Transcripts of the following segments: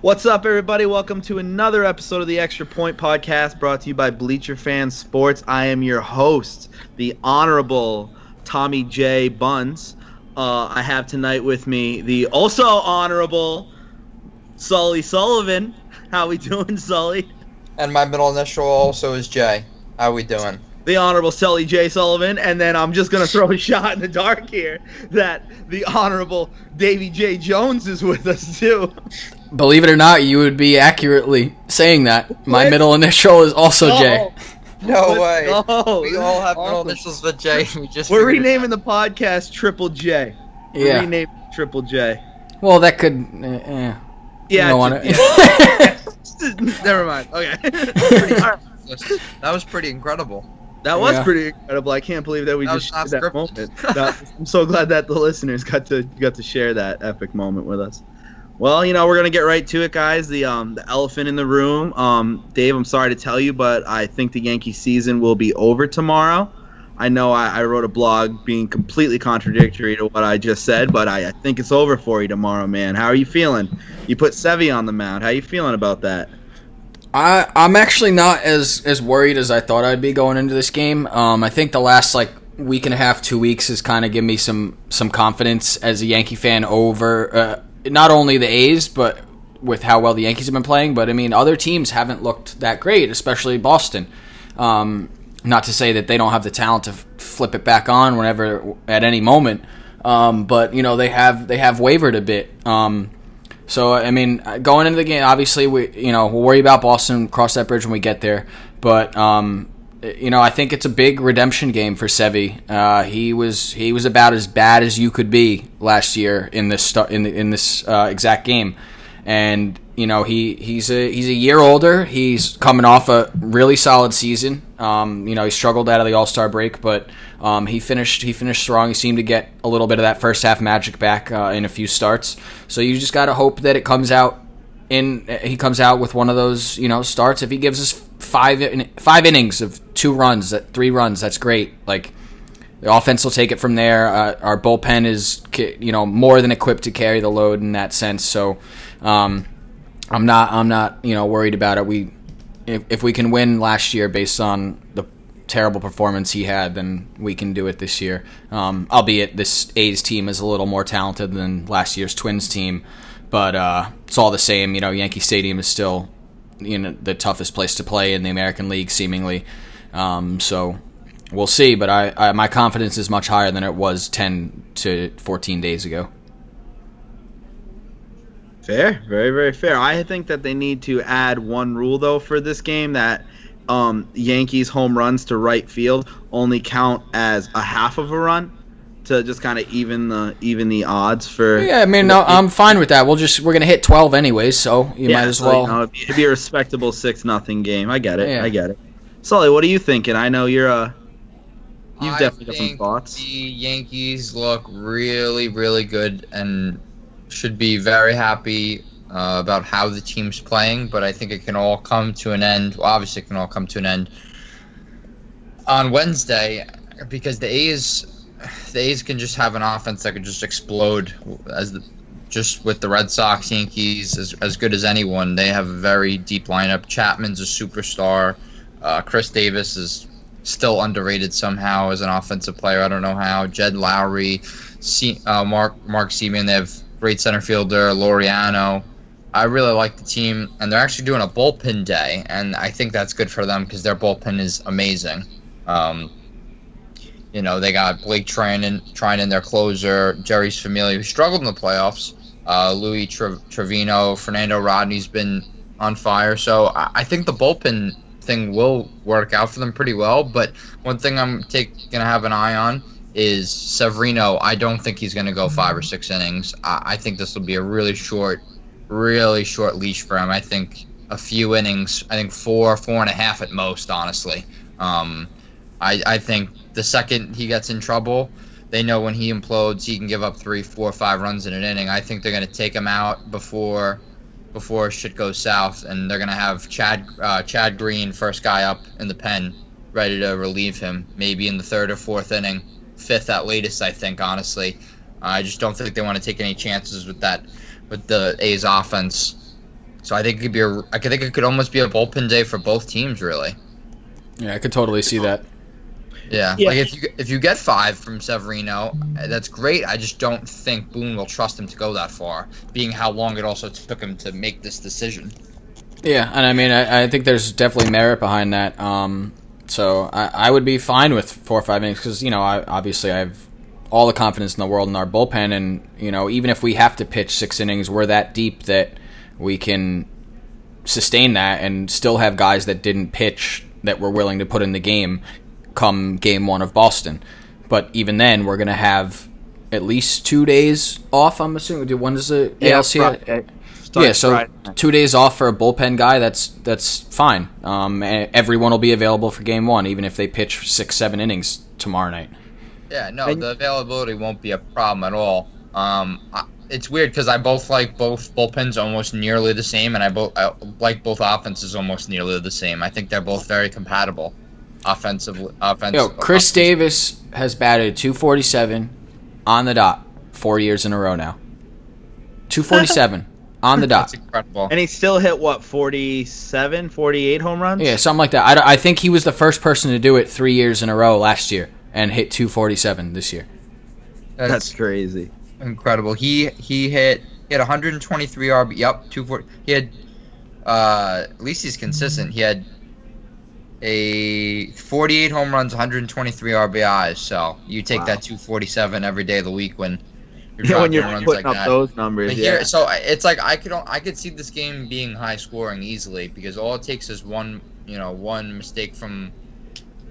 What's up, everybody? Welcome to another episode of the Extra Point Podcast brought to you by Bleacher Fan Sports. I am your host, the Honorable Tommy J. Buns. Uh, I have tonight with me the also Honorable Sully Sullivan. How we doing, Sully? And my middle initial also is J. How we doing? The Honorable Sully J. Sullivan, and then I'm just gonna throw a shot in the dark here that the Honorable Davy J. Jones is with us too. Believe it or not, you would be accurately saying that. My What? middle initial is also J. No Let's way. go. We all have middle initials with J. We just We're renaming the podcast Triple J. We're Yeah. renaming Triple J. Well, that could. Uh, eh. Yeah. You don't wanna- just- Never mind. Okay. That was pretty incredible. That was Yeah. pretty incredible. I can't believe that we That just shared that moment. That- I'm so glad that the listeners got to got to share that epic moment with us. Well, you know, we're gonna get right to it, guys. The um the elephant in the room. Um, Dave, I'm sorry to tell you, but I think the Yankee season will be over tomorrow. I know I, I wrote a blog being completely contradictory to what I just said, but I, I think it's over for you tomorrow, man. How are you feeling? You put Sevy on the mound. How are you feeling about that? I I'm actually not as as worried as I thought I'd be going into this game. Um, I think the last like week and a half, two weeks has kind of given me some some confidence as a Yankee fan over uh, not only the A's but with how well the Yankees have been playing. But I mean, other teams haven't looked that great, especially Boston. Um, not to say that they don't have the talent to flip it back on whenever at any moment. Um, but you know they have they have wavered a bit. Um, so I mean, going into the game, obviously we you know we'll worry about Boston, cross that bridge when we get there. But um, you know, I think it's a big redemption game for Sevi. Uh, he was he was about as bad as you could be last year in this stu- in the, in this uh, exact game, and you know he he's a he's a year older. He's coming off a really solid season. Um, you know, he struggled out of the All Star break, but um, he finished he finished strong. He seemed to get a little bit of that first half magic back uh, in a few starts. So you just got to hope that it comes out in he comes out with one of those you know starts. If he gives us five five innings of two runs, three runs, that's great. Like the offense will take it from there. Uh, our bullpen is you know more than equipped to carry the load in that sense. So um, I'm not I'm not you know worried about it. We if, if we can win last year based on the terrible performance he had, then we can do it this year. Um, albeit this A's team is a little more talented than last year's Twins team, but uh, it's all the same. You know, Yankee Stadium is still you know the toughest place to play in the American League, seemingly. Um, so we'll see. But I, I my confidence is much higher than it was ten to fourteen days ago. Fair, very, very fair. I think that they need to add one rule though for this game that um, Yankees home runs to right field only count as a half of a run to just kind of even the even the odds for. Yeah, I mean, no, I'm fine with that. We'll just we're gonna hit twelve anyways, so you Yeah, might as so, well. you know, it'd, be, it'd be a respectable six nothing game. I get it. Yeah. I get it. Sully, what are you thinking? I know you're a. You've I definitely got some thoughts. The Yankees look really, really good and should be very happy uh, about how the team's playing. But I think it can all come to an end. Well, obviously, it can all come to an end on Wednesday because the A's, the A's can just have an offense that could just explode as the, just with the Red Sox, Yankees, as, as good as anyone. They have a very deep lineup. Chapman's a superstar. Uh, Khris Davis is still underrated somehow as an offensive player. I don't know how. Jed Lowrie, C, uh, Mark Mark Semien. They have great center fielder Laureano. I really like the team, and they're actually doing a bullpen day, and I think that's good for them because their bullpen is amazing. Um, you know, they got Blake Treinen, Treinen, their closer, Jeurys Familia, who struggled in the playoffs. Uh, Louis Tre- Trivino, Fernando Rodney's been on fire. So I, I think the bullpen thing will work out for them pretty well. But one thing I'm take, gonna have an eye on is Severino. I don't think he's gonna go five or six innings. I, I think this will be a really short, really short leash for him. I think a few innings. I think four, four and a half at most. Honestly, um, I, I think the second he gets in trouble, they know when he implodes, he can give up three, four, five runs in an inning. I think they're going to take him out before before shit goes south, and they're going to have Chad uh, Chad Green, first guy up in the pen, ready to relieve him, maybe in the third or fourth inning, fifth at latest. I think honestly, I just don't think they want to take any chances with that with the A's offense. So I think it could be a. I think it could almost be a bullpen day for both teams, really. Yeah, I could totally see that. Yeah. Yeah. Like if you if you get five from Severino, that's great. I just don't think Boone will trust him to go that far, being how long it also took him to make this decision. Yeah, and I mean, I, I think there's definitely merit behind that. Um, so I, I would be fine with four or five innings because you know, I obviously I have all the confidence in the world in our bullpen, and you know, even if we have to pitch six innings, we're that deep that we can sustain that and still have guys that didn't pitch that we're willing to put in the game come game one of Boston. But even then, we're gonna have at least two days off. I'm assuming. When does the ALC? Friday. yeah, so Friday. two days off for a bullpen guy, that's that's fine. Um, everyone will be available for game one, even if they pitch six, seven innings tomorrow night. Yeah, no, And- the availability won't be a problem at all. Um, I, it's weird because I both like both bullpens almost nearly the same, and I both I like both offenses almost nearly the same. I think they're both very compatible, offensively. Offensive. Yo, Khris Davis has batted 247 on the dot four years in a row now. 247 on the That's dot. incredible. And he still hit what 47, 48 home runs. Yeah, something like that. I, I think he was the first person to do it three years in a row last year and hit 247 this year. That's, that's crazy. incredible. He he hit he had 123 RB. Yep, 240. He had uh at least he's consistent. He had a 48 home runs, 123 RBIs. So you take Wow. that 247 every day of the week when you're Yeah, when you're runs putting like up that. those numbers, yeah. here, so it's like I could I could see this game being high scoring easily because all it takes is one you know one mistake from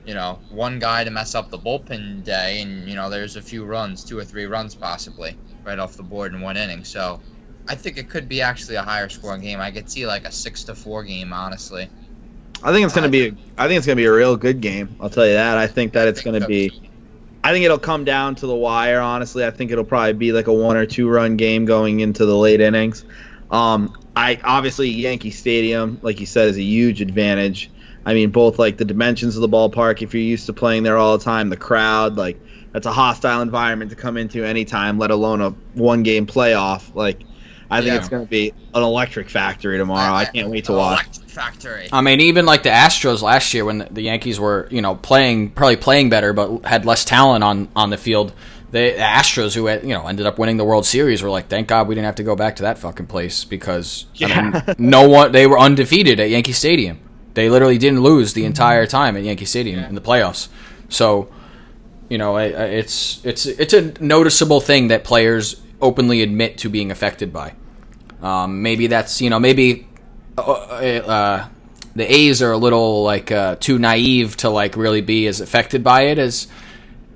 you know one guy to mess up the bullpen day and you know there's a few runs two or three runs possibly right off the board in one inning so I think it could be actually a higher scoring game I could see like a six to four game honestly I think it's gonna be. I think it's gonna be a real good game. I'll tell you that. I think that it's gonna be. I think it'll come down to the wire. Honestly, I think it'll probably be like a one or two run game going into the late innings. Um, I obviously Yankee Stadium, like you said, is a huge advantage. I mean, both like the dimensions of the ballpark. If you're used to playing there all the time, the crowd, like that's a hostile environment to come into anytime, let alone a one game playoff. Like, I think Yeah. it's gonna be an electric factory tomorrow. I can't wait to watch. Factory I mean, even like the Astros last year when the, Yankees were, you know, playing probably playing better, but had less talent on on the field. The Astros, who had, you know ended up winning the World Series, were like, "Thank God we didn't have to go back to that fucking place because I mean, no one they were undefeated at Yankee Stadium. They literally didn't lose the entire time at Yankee Stadium in the playoffs. So, you know, it's it's it's a noticeable thing that players openly admit to being affected by. Um, maybe that's you know maybe uh, uh, the A's are a little like uh, too naive to like really be as affected by it as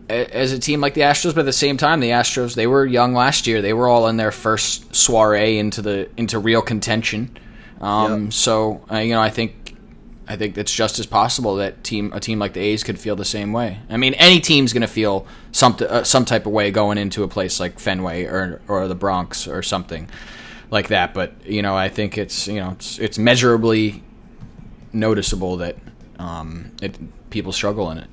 as a team like the Astros. But at the same time, the Astros they were young last year. They were all in their first soiree into the into real contention. Um, So uh, you know, I think I think it's just as possible that team a team like the A's could feel the same way. I mean, any team's going to feel some uh, some type of way going into a place like Fenway or or the Bronx or something like that. But you know, I think it's you know it's, it's measurably noticeable that um, it, people struggle in it.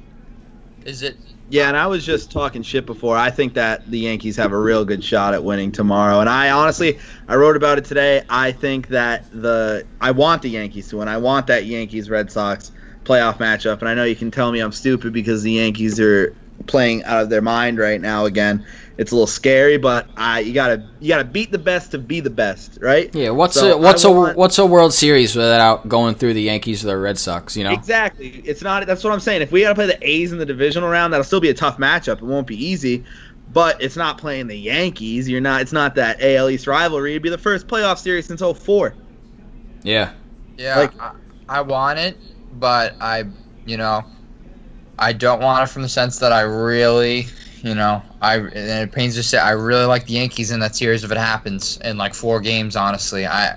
is it Yeah, and I was just talking shit before. I think that the Yankees have a real good shot at winning tomorrow. And I honestly, I wrote about it today. I think that the I want the Yankees to win. I want that Yankees Red Sox playoff matchup. And I know you can tell me I'm stupid because the Yankees are playing out of their mind right now again. It's a little scary, but I you gotta you gotta beat the best to be the best, right? Yeah, what's So a what's I a want- what's a World Series without going through the Yankees or the Red Sox? You know, Exactly. It's not. That's what I'm saying. If we got to play the A's in the divisional round, that'll still be a tough matchup. It won't be easy, but it's not playing the Yankees. You're not. It's not that AL East rivalry. It'd be the first playoff series since 04. yeah, Yeah, Like- I, I want it, but I, you know, I don't want it from the sense that I really, you know, I and it pains to say I really like the Yankees in that series if it happens in like four games. Honestly, I,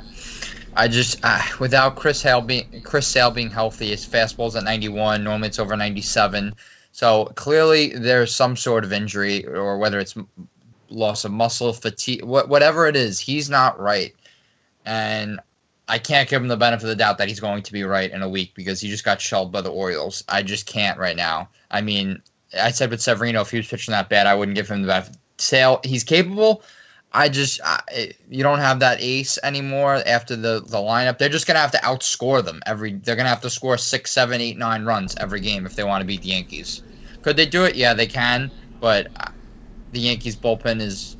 I just without Chris Hale being Chris Sale being healthy, his fastball's at 91. Normally it's over 97. So clearly there's some sort of injury, or whether it's loss of muscle, fatigue, wha- whatever it is, he's not right, and I can't give him the benefit of the doubt that he's going to be right in a week because he just got shelled by the Orioles. I just can't right now. I mean, I said with Severino, if he was pitching that bad, I wouldn't give him the benefit. Sale, he's capable. I just I, you don't have that ace anymore after the the lineup. They're just gonna have to outscore them every. They're gonna have to score six, seven, eight, nine runs every game if they want to beat the Yankees. Could they do it? Yeah, they can. But the Yankees bullpen is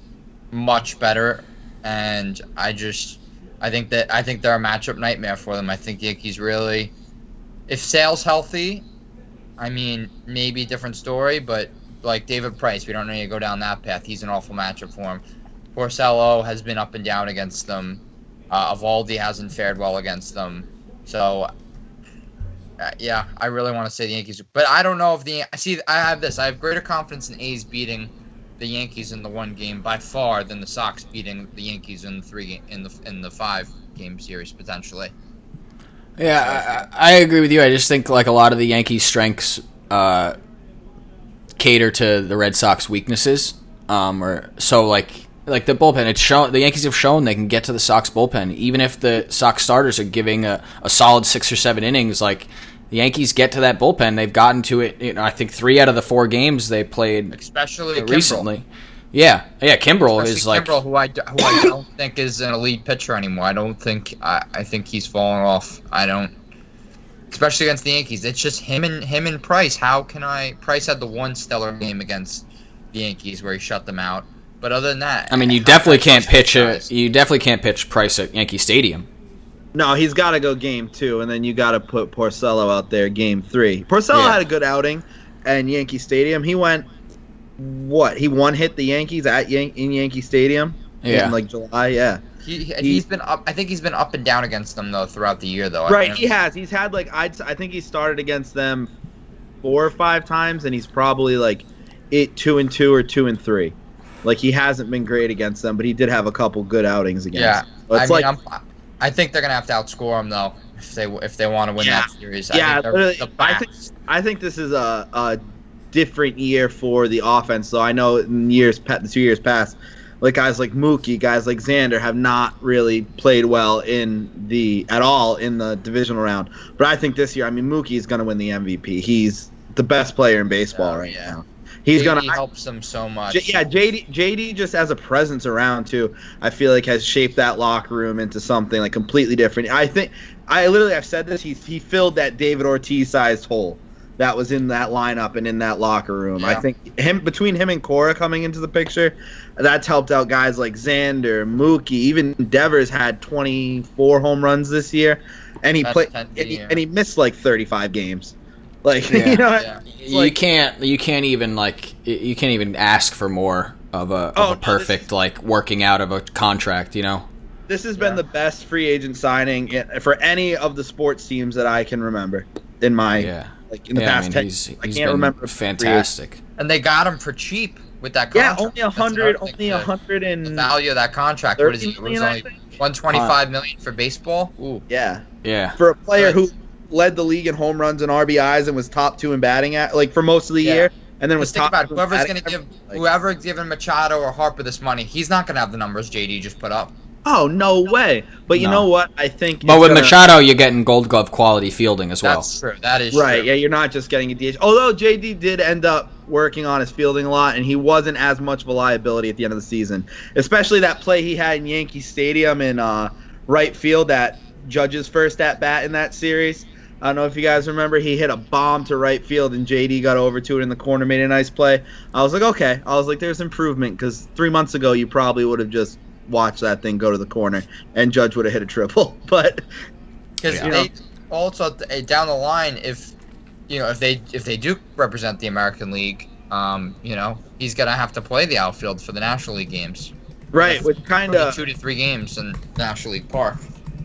much better, and I just I think that I think they're a matchup nightmare for them. I think the Yankees really, if Sale's healthy, I mean maybe a different story, but like David Price, we don't need to go down that path. He's an awful matchup for him. Porcello has been up and down against them. Uh, Eovaldi hasn't fared well against them. So, uh, yeah, I really want to say the Yankees, but I don't know if the see. I have this. I have greater confidence in A's beating the Yankees in the one game by far than the Sox beating the Yankees in the three in the in the five game series potentially. Yeah, I, I agree with you. I just think like a lot of the Yankees' strengths uh, cater to the Red Sox weaknesses. Um, or so like like the bullpen. It's shown the Yankees have shown they can get to the Sox bullpen, even if the Sox starters are giving a, a solid six or seven innings. Like the Yankees get to that bullpen, they've gotten to it. You know, I think three out of the four games they played, especially recently. Kimbrel. Yeah, yeah. Kimbrel especially is like Kimbrel, who I, who I don't think is an elite pitcher anymore. I don't think I, I think he's falling off. I don't especially against the Yankees. It's just him and him and Price. How can I? Price had the one stellar game against the Yankees where he shut them out. But other than that, I mean, you definitely can't pitch a you definitely can't pitch Price at Yankee Stadium. No, he's got to go game two, and then you got to put Porcello out there game three. Porcello yeah. had a good outing at Yankee Stadium. He went what? He one hit the Yankees at Yan- in Yankee Stadium. Yeah, in like July. Yeah. He, he's been up. I think he's been up and down against them though throughout the year though. Right, he has. He's had like I'd, I think he started against them four or five times, and he's probably like it two and two or two and three. Like he hasn't been great against them, but he did have a couple good outings against. Yeah, them. I mean, I'm, I think they're gonna have to outscore them though if they if they want to win yeah. that series. Yeah, I think, I think I think this is a, a different year for the offense. So I know in years the two years past, like guys like Mookie, guys like Xander have not really played well in the at all in the divisional round. But I think this year, I mean, Mookie is going to win the MVP. He's the best player in baseball oh, right yeah. now. He's JD gonna helps them so much. J- yeah, JD JD just as a presence around too. I feel like has shaped that locker room into something like completely different. I think I literally I've said this. He he filled that David Ortiz sized hole that was in that lineup and in that locker room. Yeah. I think him between him and Cora coming into the picture, that's helped out guys like Xander, Mookie, even Devers had 24 home runs this year, and he played and he, and he missed like 35 games. Like yeah. you know, yeah. you can't you can't even like you can't even ask for more of a, of oh, a perfect no, like working out of a contract. You know, this has yeah. been the best free agent signing for any of the sports teams that I can remember in my yeah. Like in the past I mean, 10 he's, he's I can't remember fantastic. And they got him for cheap with that contract. Yeah, only a hundred, only a hundred and the value of that contract. What is it? it was only one twenty five million for baseball. Ooh. Yeah, yeah. For a player who led the league in home runs and RBIs and was top two in batting at like for most of the yeah. year. And then was think top. About whoever's going to give like, whoever given Machado or Harper this money, he's not going to have the numbers JD just put up. Oh no way! But you no. know what? I think. But with gonna... Machado, you're getting Gold Glove quality fielding as well. That's true. That is right. True. Yeah, you're not just getting a DH. Although JD did end up working on his fielding a lot, and he wasn't as much of a liability at the end of the season. Especially that play he had in Yankee Stadium in uh, right field that Judge's first at bat in that series. I don't know if you guys remember. He hit a bomb to right field, and JD got over to it in the corner, made a nice play. I was like, okay. I was like, there's improvement because three months ago you probably would have just watched that thing go to the corner, and Judge would have hit a triple. But because yeah. they also eh, down the line, if you know if they if they do represent the American League, um, you know he's gonna have to play the outfield for the National League games. Right, which kind of two to three games in National League Park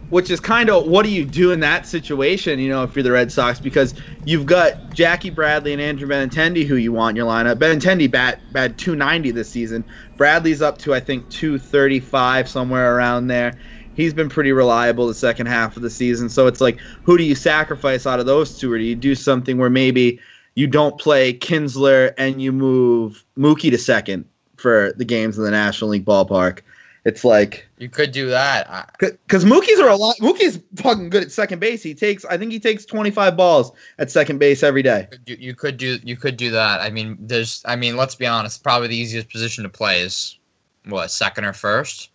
which is kind of what do you do in that situation, you know, if you're the Red Sox, because you've got Jackie Bradley and Andrew Benintendi who you want in your lineup. Benintendi bat bat 290 this season. Bradley's up to I think 235 somewhere around there. He's been pretty reliable the second half of the season. So it's like, who do you sacrifice out of those two, or do you do something where maybe you don't play Kinsler and you move Mookie to second for the games in the National League ballpark? It's like you could do that because Mookie's are a lot. Mookie's fucking good at second base. He takes, I think he takes 25 balls at second base every day. You, you could do, you could do that. I mean, there's, I mean, let's be honest. Probably the easiest position to play is what second or first.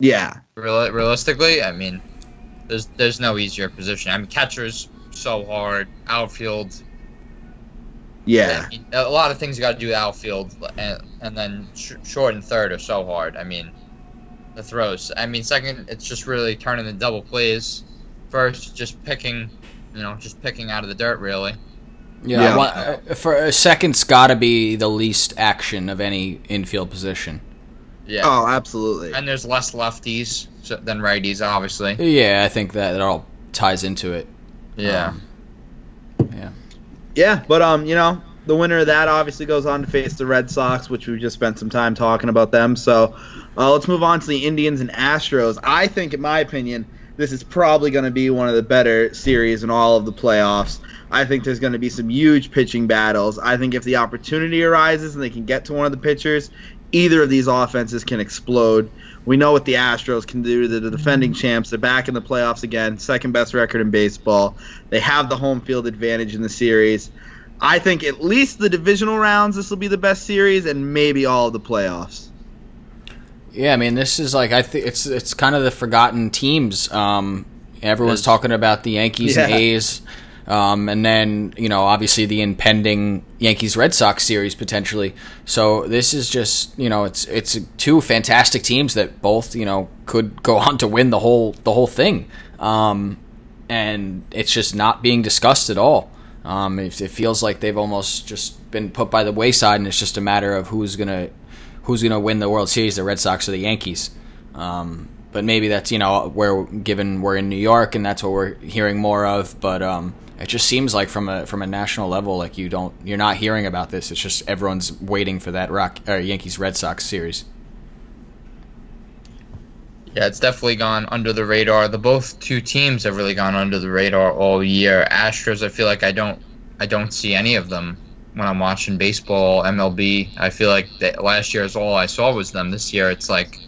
Yeah. Real, realistically, I mean, there's there's no easier position. I mean, catcher's so hard. Outfield, Yeah. I mean, a lot of things you got to do outfield, and and then sh- short and third are so hard. I mean, the throws. I mean, second, it's just really turning the double plays. First, just picking, you know, just picking out of the dirt, really. Yeah, Yeah. one- uh, for a second's got to be the least action of any infield position. Yeah. Oh, absolutely. And there's less lefties so- than righties, obviously. Yeah, I think that it all ties into it. Yeah. Um, yeah. Yeah, but um, you know, the winner of that obviously goes on to face the Red Sox, which we just spent some time talking about them. So, uh, let's move on to the Indians and Astros. I think, in my opinion, this is probably going to be one of the better series in all of the playoffs. I think there's going to be some huge pitching battles. I think if the opportunity arises and they can get to one of the pitchers, either of these offenses can explode. We know what the Astros can do. They're the defending champs. They're back in the playoffs again, second best record in baseball. They have the home field advantage in the series. I think at least the divisional rounds, this will be the best series, and maybe all of the playoffs. Yeah, I mean, this is like I think it's it's kind of the forgotten teams. Um, everyone's talking about the Yankees and A's, um, and then you know obviously the impending Yankees Red Sox series potentially. So this is just you know it's it's two fantastic teams that both you know could go on to win the whole the whole thing, um, and it's just not being discussed at all. Um, it, it feels like they've almost just been put by the wayside, and it's just a matter of who's gonna who's to win the World Series, the Red Sox or the Yankees. Um, but maybe that's you know where given we're in New York and that's what we're hearing more of. But um, it just seems like from a from a national level, like you don't you're not hearing about this. It's just everyone's waiting for that Rock or Yankees Red Sox series. Yeah, it's definitely gone under the radar. The both two teams have really gone under the radar all year. Astros, I feel like I don't, I don't see any of them when I'm watching baseball, MLB. I feel like last year is all I saw was them. This year, it's like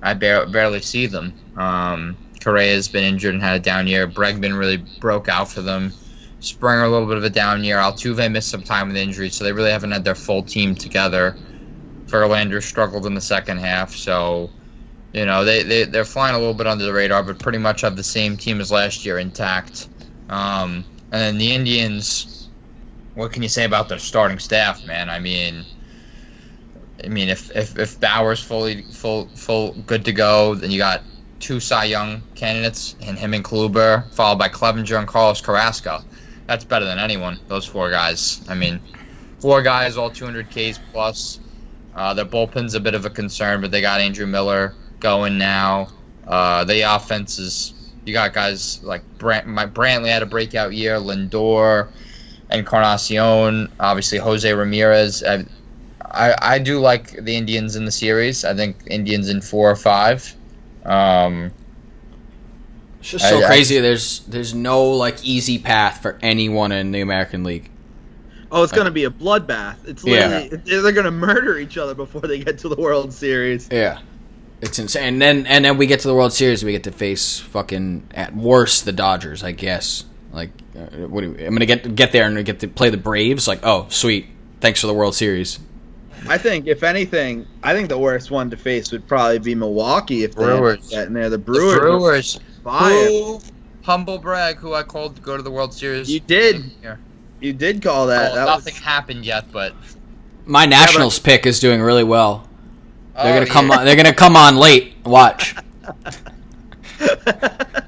I bar- barely see them. Um, Correa's been injured and had a down year. Bregman really broke out for them. Springer a little bit of a down year. Altuve missed some time with injury, so they really haven't had their full team together. Verlander struggled in the second half, so you know they, they they're flying a little bit under the radar, but pretty much have the same team as last year intact. Um, and then the Indians, what can you say about their starting staff, man? I mean, I mean if if, if Bauer's fully full full good to go, then you got two Cy Young candidates and him and Kluber, followed by Clevinger and Carlos Carrasco. That's better than anyone. Those four guys. I mean, four guys, all 200 Ks plus. Uh, their bullpen's a bit of a concern, but they got Andrew Miller going now. Uh, the offense is you got guys like Brant, my Brantley had a breakout year, Lindor, Encarnacion, obviously Jose Ramirez. I, I I do like the Indians in the series. I think Indians in four or five. Um, It's just so I- I- crazy. there's there's no like easy path for anyone in the American League. Oh, it's going to be a bloodbath. It's Yeah. they're going to murder each other before they get to the World Series. Yeah. It's insane. And then and then we get to the World Series, we get to face fucking at worst the Dodgers, I guess. Like, uh, what do we, I'm gonna get get there and get to play the Braves. Like, oh, sweet, thanks for the World Series. I think, if anything, I think the worst one to face would probably be Milwaukee if they Brewers. get in there. The the Brewers. Brewers, Fire. who humble brag, who I called to go to the World Series. You did. Yeah. You did call that. Well, that nothing was, happened yet, but My Nationals pick is doing really well. They're Oh, gonna come yeah. on. They're gonna come on late. Watch.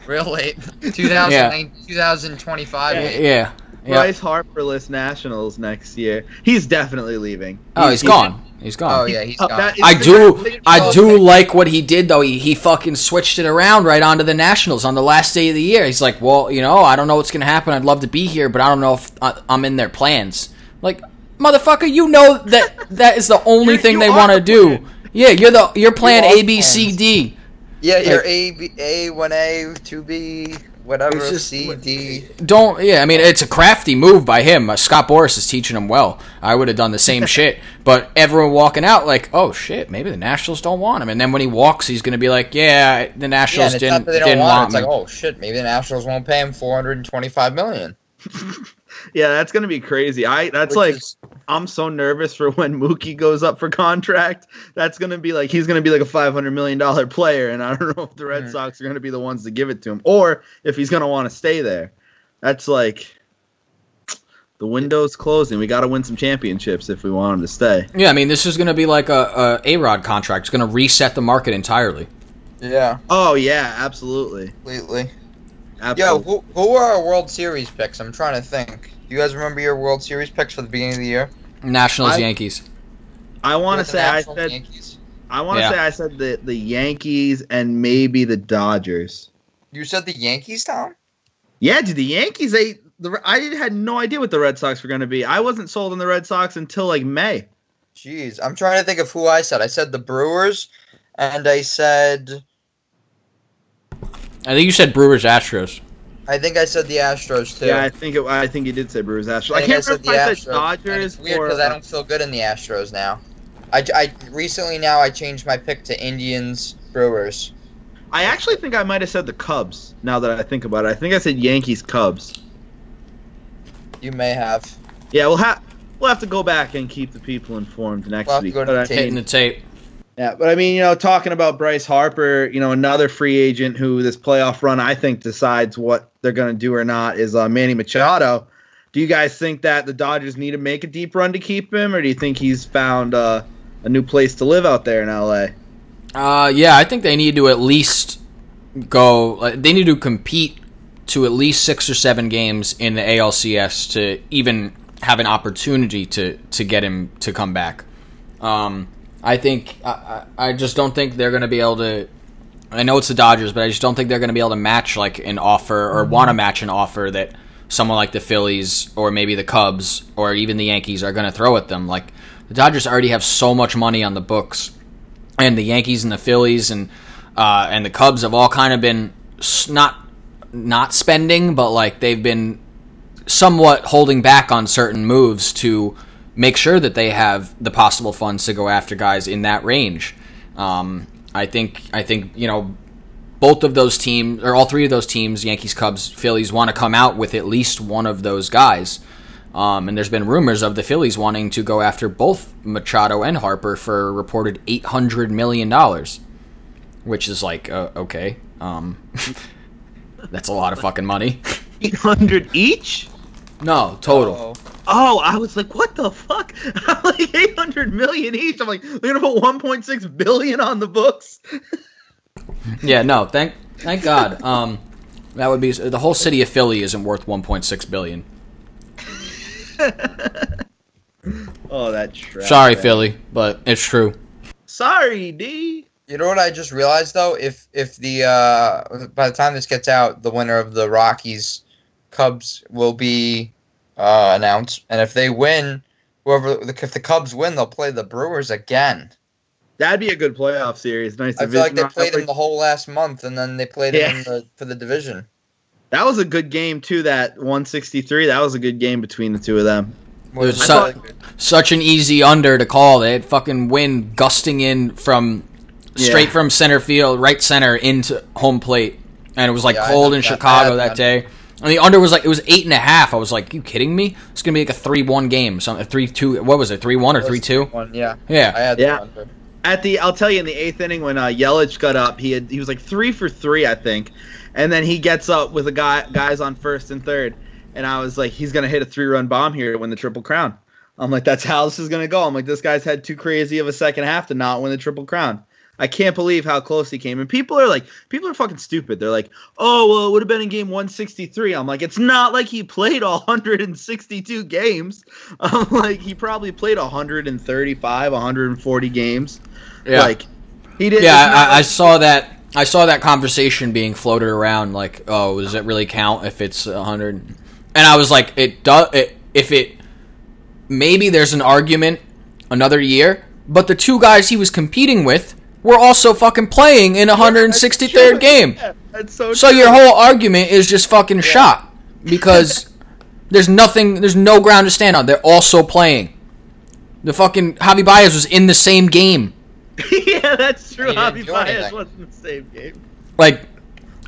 real late. 2009 2025. Yeah. yeah. Bryce Harperless Nationals next year. He's definitely leaving. Oh, he's gone. He's gone. Oh yeah, he's Uh, gone. that is- I do, I do like what he did though. He, he fucking switched it around right onto the Nationals on the last day of the year. He's like, well, you know, I don't know what's gonna happen. I'd love to be here, but I don't know if I, I'm in their plans. Like, motherfucker, you know that that is the only thing they want to the do. Plan. Yeah, you're the you're playing are A B C plans. D. yeah, you're A B A one A two B whatever just- C D. Don't yeah. I mean, it's a crafty move by him. Uh, Scott Boras is teaching him well. I would have done the same shit. But everyone walking out like, oh shit, maybe the Nationals don't want him. And then when he walks, he's gonna be like, yeah, the Yeah, Nationals and it's didn't not that they don't didn't want, want it. It's like, oh shit, maybe the Nationals won't pay him 425 million. Yeah, that's gonna be crazy. I that's which like is I'm so nervous for when Mookie goes up for contract. That's gonna be like he's gonna be like a 500 million dollar player, and I don't know if the Red. Sox are gonna be the ones to give it to him, or if he's gonna want to stay there. That's like the window's closing. We got to win some championships if we want him to stay. Yeah, I mean, this is going to be like a, a A-Rod contract. It's going to reset the market entirely. Yeah, Oh yeah, absolutely, completely. Yo, absolutely. who, who are our World Series picks? I'm trying to think. You guys remember your World Series picks for the beginning of the year? Nationals, I- Yankees. I want to say I said Yankees. I want to Yeah. say I said the the Yankees and maybe the Dodgers. You said the Yankees, Tom? Yeah, dude, the Yankees. They the I had no idea what the Red Sox were going to be. I wasn't sold on the Red Sox until like May. Jeez, I'm trying to think of who I said. I said the Brewers, and I said I think you said Brewers, Astros. I think I said the Astros too. Yeah, I think it, I think you did say Brewers Astros. I, think can't remember if I said And Dodgers it's weird or because I uh, don't feel good in the Astros now. I, I recently now I changed my pick to Indians Brewers. I actually think I might have said the Cubs. Now that I think about it, I think I said Yankees Cubs. You may have. Yeah, we'll have we'll have to go back and keep the people informed next We'll have to week. go to the tape. Hitting the tape. Yeah, but I mean, you know, talking about Bryce Harper, you know, another free agent who this playoff run I think decides what they're going to do or not is uh, Manny Machado. Do you guys think that the Dodgers need to make a deep run to keep him, or do you think he's found uh, a new place to live out there in LA? Uh, yeah, I think they need to at least go. They need to compete to at least six or seven games in the ALCS to even have an opportunity to to get him to come back. Um, I think I, I just don't think they're going to be able to. I know it's the Dodgers, but I just don't think they're going to be able to match like an offer or want to match an offer that someone like the Phillies or maybe the Cubs or even the Yankees are going to throw at them. Like the Dodgers already have so much money on the books and the Yankees and the Phillies and uh, and the Cubs have all kind of been not not spending, but like they've been somewhat holding back on certain moves to make sure that they have the possible funds to go after guys in that range. Um, I think I think you know both of those teams or all three of those teams, Yankees, Cubs, Phillies, want to come out with at least one of those guys. Um, and there's been rumors of the Phillies wanting to go after both Machado and Harper for reported eight hundred million dollars, which is like uh, okay, um, that's a lot of fucking money. Eight hundred each? No, total. Oh, I was like, what the fuck? I'm like eight hundred million each. I'm like, they're gonna put one point six billion on the books. Yeah, no, thank thank God. Um, that would be the whole city of Philly isn't worth one point six billion. oh, that trash. Sorry, man. Philly, but it's true. Sorry, D. You know what I just realized though? If if the uh, by the time this gets out, the winner of the Rockies Cubs will be uh, announced, and if they win, whoever if the Cubs win, they'll play the Brewers again. That'd be a good playoff series. Nice. I feel like they played them the whole last month, and then they played Yeah. him the, for the division. That was a good game too. That 163. That was a good game between the two of them. Dude, Was so- Such an easy under to call. They had fucking wind gusting in from straight Yeah. from center field, right center into home plate, and it was like Yeah, cold in that. Chicago had that that. day. And the under was like it was eight and a half. I was like, you kidding me? It's gonna be like a three-one game, something three-two. What was it? Three-one or It was three-two? One, yeah. yeah. I had Yeah. the under. At the, I'll tell you, in the eighth inning when uh, Yelich got up, he had he was like three for three, I think, and then he gets up with a guy guys on first and third, and I was like, he's gonna hit a three run bomb here to win the triple crown. I'm like, that's how this is gonna go. I'm like, this guy's had too crazy of a second half to not win the triple crown. I can't believe how close he came. And people are like, people are fucking stupid. They're like, oh, well, it would have been in game 163. I'm like, it's not like he played all 162 games. I'm like, he probably played 135, 140 games. Yeah. Like, he did. yeah, I, I like- saw that. I saw that conversation being floated around. Like, oh, does it really count if it's a hundred? And I was like, it does. It, if it maybe there's an argument another year, but the two guys he was competing with were also fucking playing in a hundred and sixty third game. Yeah, that's so. So true. your whole argument is just fucking shot because there's nothing, there's no ground to stand on. They're also playing. The fucking Javi Baez was in the same game. yeah, that's true. He didn't Javi Baez wasn't in the same game. like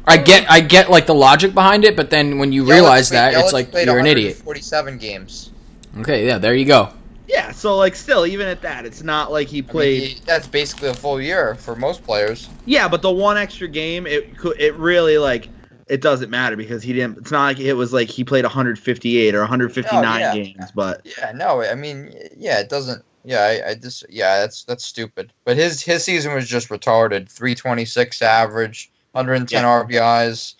I get I get like the logic behind it, but then when you Yelich realize played- that Yelich it's like you're an idiot. Forty-seven games. Okay, yeah, there you go. Yeah, so like still, even at that, it's not like he I mean, played. he- that's basically a full year for most players. yeah, but the one extra game, it could, it really like it doesn't matter because he didn't. It's not like it was like he played 158 or 159 Oh, yeah. games, but Yeah, no, I mean, yeah, it doesn't. Yeah, I, I just, yeah, that's that's stupid. But his his season was just retarded. 326 average, 110 Yeah. RBIs,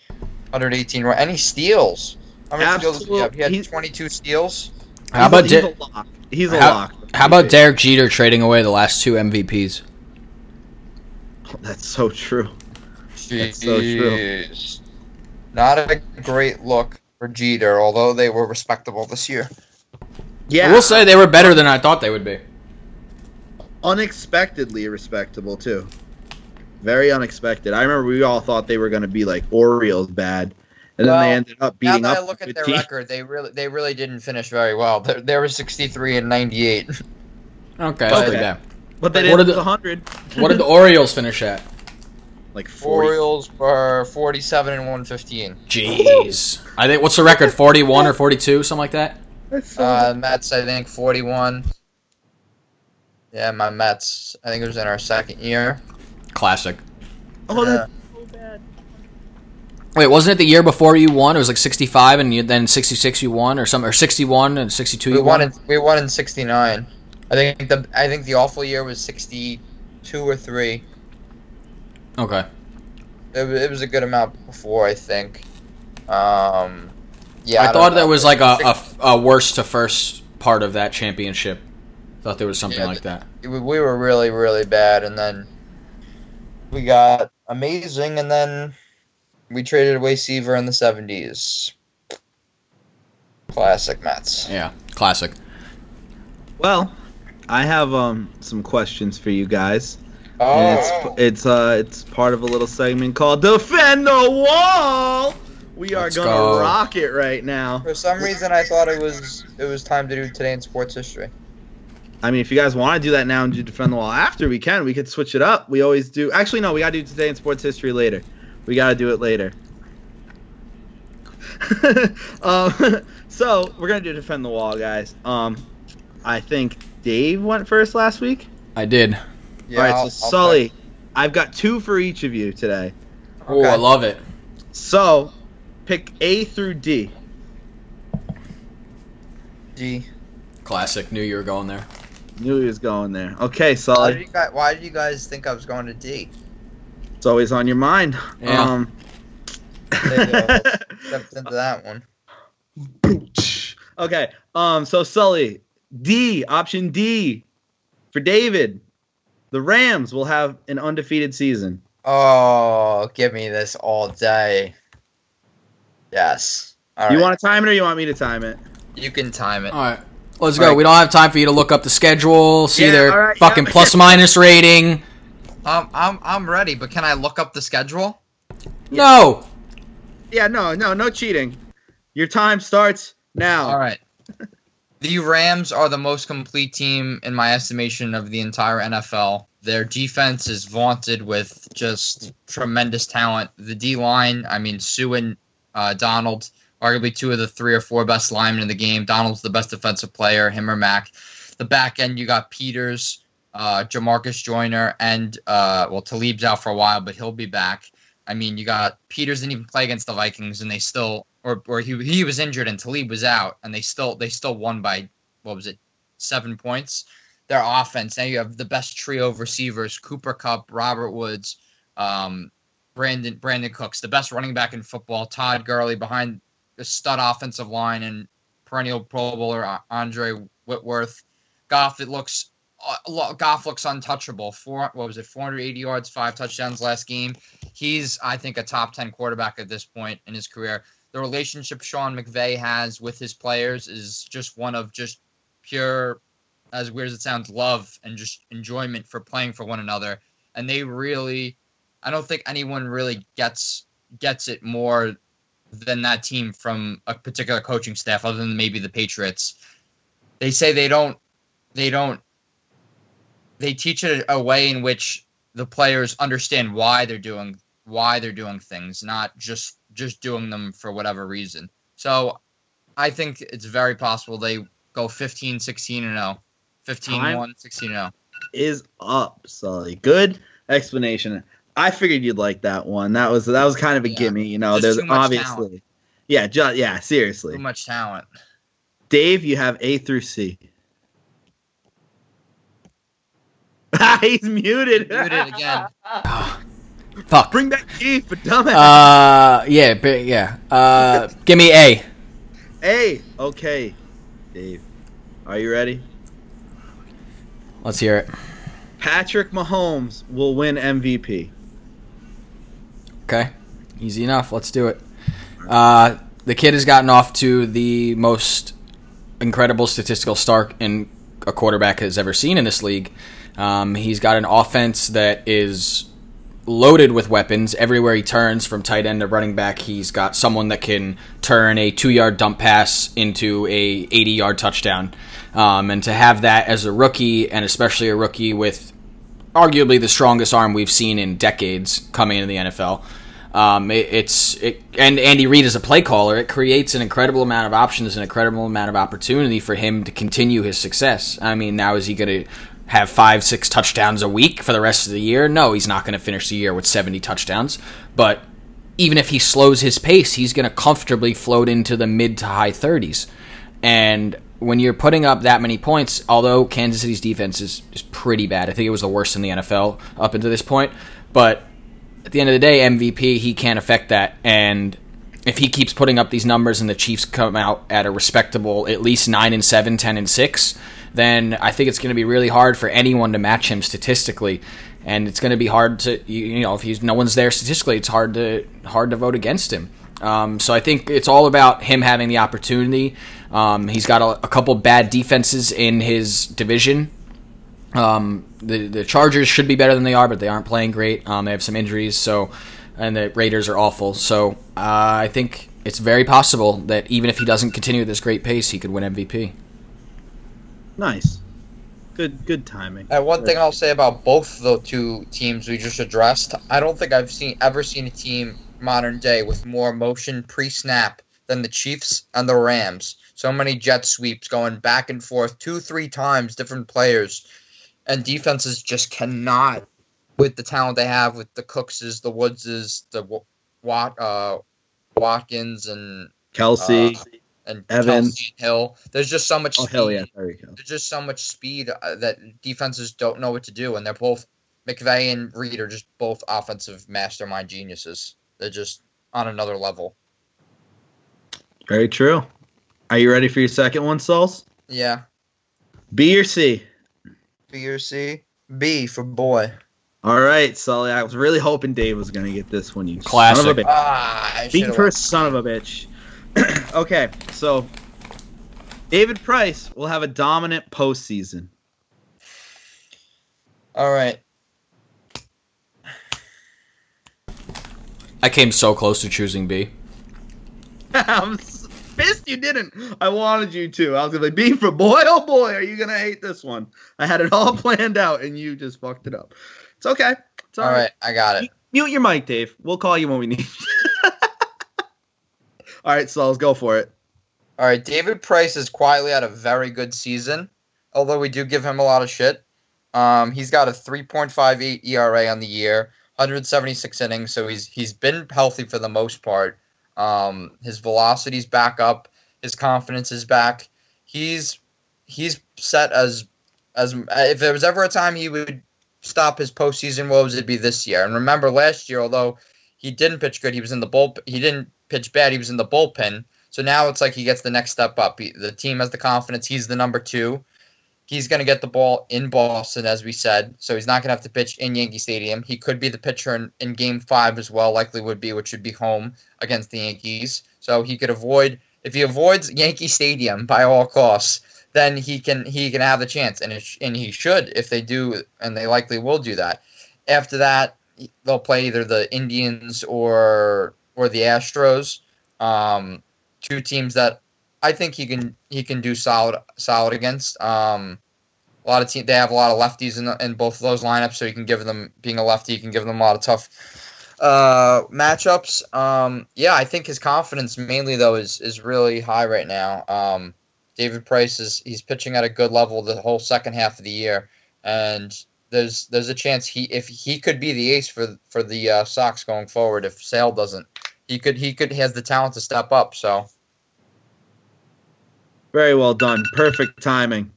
118, ru- and he steals. How many steals he had Absolute- 22 steals. How about he's, a, he's a lock? He's a How- lock. how about Derek Jeter trading away the last two MVPs? That's so true. That's so true. Not a great look for Jeter, although they were respectable this year. Yeah, I will say they were better than I thought they would be. unexpectedly respectable too. Very unexpected. I remember we all thought they were going to be like Orioles bad, and then Well, they ended up beating Now beating that up. I look at their team. record, they really they really didn't finish very well. They, they were 63 and 98. Okay, But- that's pretty bad. but they What didn't did the- 100. What did the Orioles finish at? like 40? Orioles were 47 and 115. Jeez. I think what's the record? Forty-one or forty-two, something like that. That's Uh, Mets, I think 41. Yeah, my Mets. I think it was in our second year. Classic. oh, yeah. that's so bad. Wait, wasn't it the year before you won? It was like sixty-five, and you, then sixty-six you won, or some, or sixty-one and sixty-two We won won. in we won in 69. I think the I think the awful year was 62 or three. Okay. It, it was a good amount before, I think. Um, yeah, I, don't thought there was like a, Six- a, a worst to first part of that championship. Thought there was something Yeah, like that. we were really really bad and then we got amazing and then we traded away Seaver in the 70s classic Mets Yeah, classic. Well, I have um some questions for you guys. And oh it's it's uh it's part of a little segment called Defend the Wall. We are Let's gonna go. rock it right now. for some reason I thought it was it was time to do today in sports history I mean, if you guys want to do that now and do defend the wall after, we can. We could switch it up. We always do. Actually, no, we gotta do today in sports history later. We gotta do it later. um, so we're gonna do defend the wall, guys. Um, I think Dave went first last week. I did. yeah All right, I'll- so I'll Sully, I've got two for each of you today. pick. Oh, I love it. So pick A through D. D. Classic. Knew you were going there. Knew he was going there. Okay, Why did, Sully, you guys, why did you guys think I was going to D? It's always on your mind. Yeah. Um, Stepped into that one. okay. Um. So Sully, D option D for David. The Rams will have an undefeated season. Oh, give me this all day. Yes. All you right. want to time it or you want me to time it? You can time it. All right. Let's All go. right. We don't have time for you to look up the schedule, see Yeah, their all right, fucking yeah. plus minus rating. Um, I'm I'm ready, but can I look up the schedule? No. Yeah. No. No. No cheating. Your time starts now. All right. The Rams are the most complete team in my estimation of the entire NFL. Their defense is vaunted with just tremendous talent. The D line, I mean, Suh and uh, Donald, arguably two of the three or four best linemen in the game. Donald's the best defensive player, him or Mack. The back end, you got Peters, uh, Jamarcus Joyner, and uh, well, Talib's out for a while, but he'll be back. I mean, you got Peters didn't even play against the Vikings, and they still, or or he he was injured and Talib was out, and they still they still won by what was it, seven points. Their offense now you have the best trio of receivers: Cooper Kupp, Robert Woods, um, Brandon Brandin Cooks, the best running back in football. Todd Gurley behind the stud offensive line and perennial Pro Bowler Andre Whitworth. Goff, it looks lo- Goff looks untouchable. Four what was it, 480 yards, five touchdowns last game. He's I think a top 10 quarterback at this point in his career. The relationship Sean McVay has with his players is just one of just pure, as weird as it sounds, love and just enjoyment for playing for one another. And they really, I don't think anyone really gets gets it more than that team from a particular coaching staff, other than maybe the Patriots. They say they don't, they don't, they teach it a way in which the players understand why they're doing why they're doing things, not just just doing them for whatever reason. So I think it's very possible they go 15, 16 and 0 15 Time? 1, 16 0. is up, Sully. Good explanation. I figured you'd like that one. That was that was kind of a Yeah. gimme. You know, Just there's obviously, yeah, ju- yeah. Seriously, Too much talent. Dave, you have A through C. He's muted. Muted again. Fuck. Bring back Keith, but dumbass. Uh, yeah, but yeah. Uh, give me A. A. Okay, Dave, are you ready? Let's hear it. Patrick Mahomes will win MVP. Okay, easy enough. Let's do it. Uh, the kid has gotten off to the most incredible statistical start in a quarterback has ever seen in this league. Um, he's got an offense that is loaded with weapons everywhere he turns, from tight end to running back. He's got someone that can turn a two-yard dump pass into a 80-yard touchdown, um, and to have that as a rookie, and especially a rookie with arguably the strongest arm we've seen in decades coming into the NFL. Um, it, it's it, and Andy Reid as a play caller, it creates an incredible amount of options, an incredible amount of opportunity for him to continue his success. I mean, now is he going to have five, six touchdowns a week for the rest of the year? No, he's not going to finish the year with seventy touchdowns. But even if he slows his pace, he's going to comfortably float into the mid to high thirties. And when you're putting up that many points, although Kansas City's defense is, is pretty bad, I think it was the worst in the NFL up until this point. But at the end of the day, MVP, he can't affect that. And if he keeps putting up these numbers and the Chiefs come out at a respectable at least 9 and 7, 10 and 6, then I think it's going to be really hard for anyone to match him statistically. And it's going to be hard to you, know if he's no one's there statistically, it's hard to hard to vote against him. Um, so I think it's all about him having the opportunity. Um, he's got a, a couple bad defenses in his division. Um, the the Chargers should be better than they are, but they aren't playing great. Um, they have some injuries, so and the Raiders are awful. So uh, I think it's very possible that even if he doesn't continue at this great pace, he could win MVP. Nice. Good good timing. And one thing I'll say about both the two teams we just addressed, I don't think I've seen ever seen a team modern day with more motion pre-snap than the Chiefs and the Rams. So many jet sweeps going back and forth two, three times, different players, and defenses just cannot, with the talent they have, with the Cookses, the Woodses, the Wa- Wat, uh, Watkins, and Kelce. Uh, and Evans. Kelce and Hill. There's just so much. oh speed hell yeah, there we go. there's just so much speed uh, that defenses don't know what to do, and they're both McVay and Reid are just both offensive mastermind geniuses. They're just on another level. Very true. Are you ready for your second one, Sauls? Yeah. B or C? B or C? B for boy. All right, Sully. I was really hoping Dave was gonna get this one. You Classic. son of a bitch. Ah, I Beat for a son of a bitch. okay, so David Price will have a dominant postseason. All right. I came so close to choosing B. I'm s- pissed you didn't. I wanted you to. I was gonna be B for boy. Oh boy, are you gonna hate this one? I had it all planned out, and you just fucked it up. It's okay. It's All right, I got it. Mute your mic, Dave. We'll call you when we need. all right, Sauls, go for it. All right, David Price has quietly had a very good season, although we do give him a lot of shit. Um, he's got a 3.58 ERA on the year, 176 innings, so he's he's been healthy for the most part. Um, his velocity's back up, his confidence is back. He's he's set as as if there was ever a time he would stop his postseason woes, it'd be this year. And remember, last year, although he didn't pitch good, he was in the bull. He didn't pitch bad. He was in the bullpen. So now it's like he gets the next step up. He, the team has the confidence. He's the number two. He's going to get the ball in Boston, as we said. So he's not going to have to pitch in Yankee Stadium. He could be the pitcher in, in game five as well, likely would be, which would be home against the Yankees. So he could avoid, if he avoids Yankee Stadium by all costs, then he can he can have the chance, and sh- and he should if they do, and they likely will do that. After that, they'll play either the Indians or or the Astros. Um, two teams that I think he can he can do solid solid against. Um, a lot of team they have a lot of lefties in, the, in both of those lineups, so you can give them being a lefty, you can give them a lot of tough uh, matchups. Um, yeah, I think his confidence mainly though is is really high right now. Um, David Price is he's pitching at a good level the whole second half of the year, and there's there's a chance he if he could be the ace for for the uh, Sox going forward if Sale doesn't, he could he could he has the talent to step up. So Very well done. Perfect timing.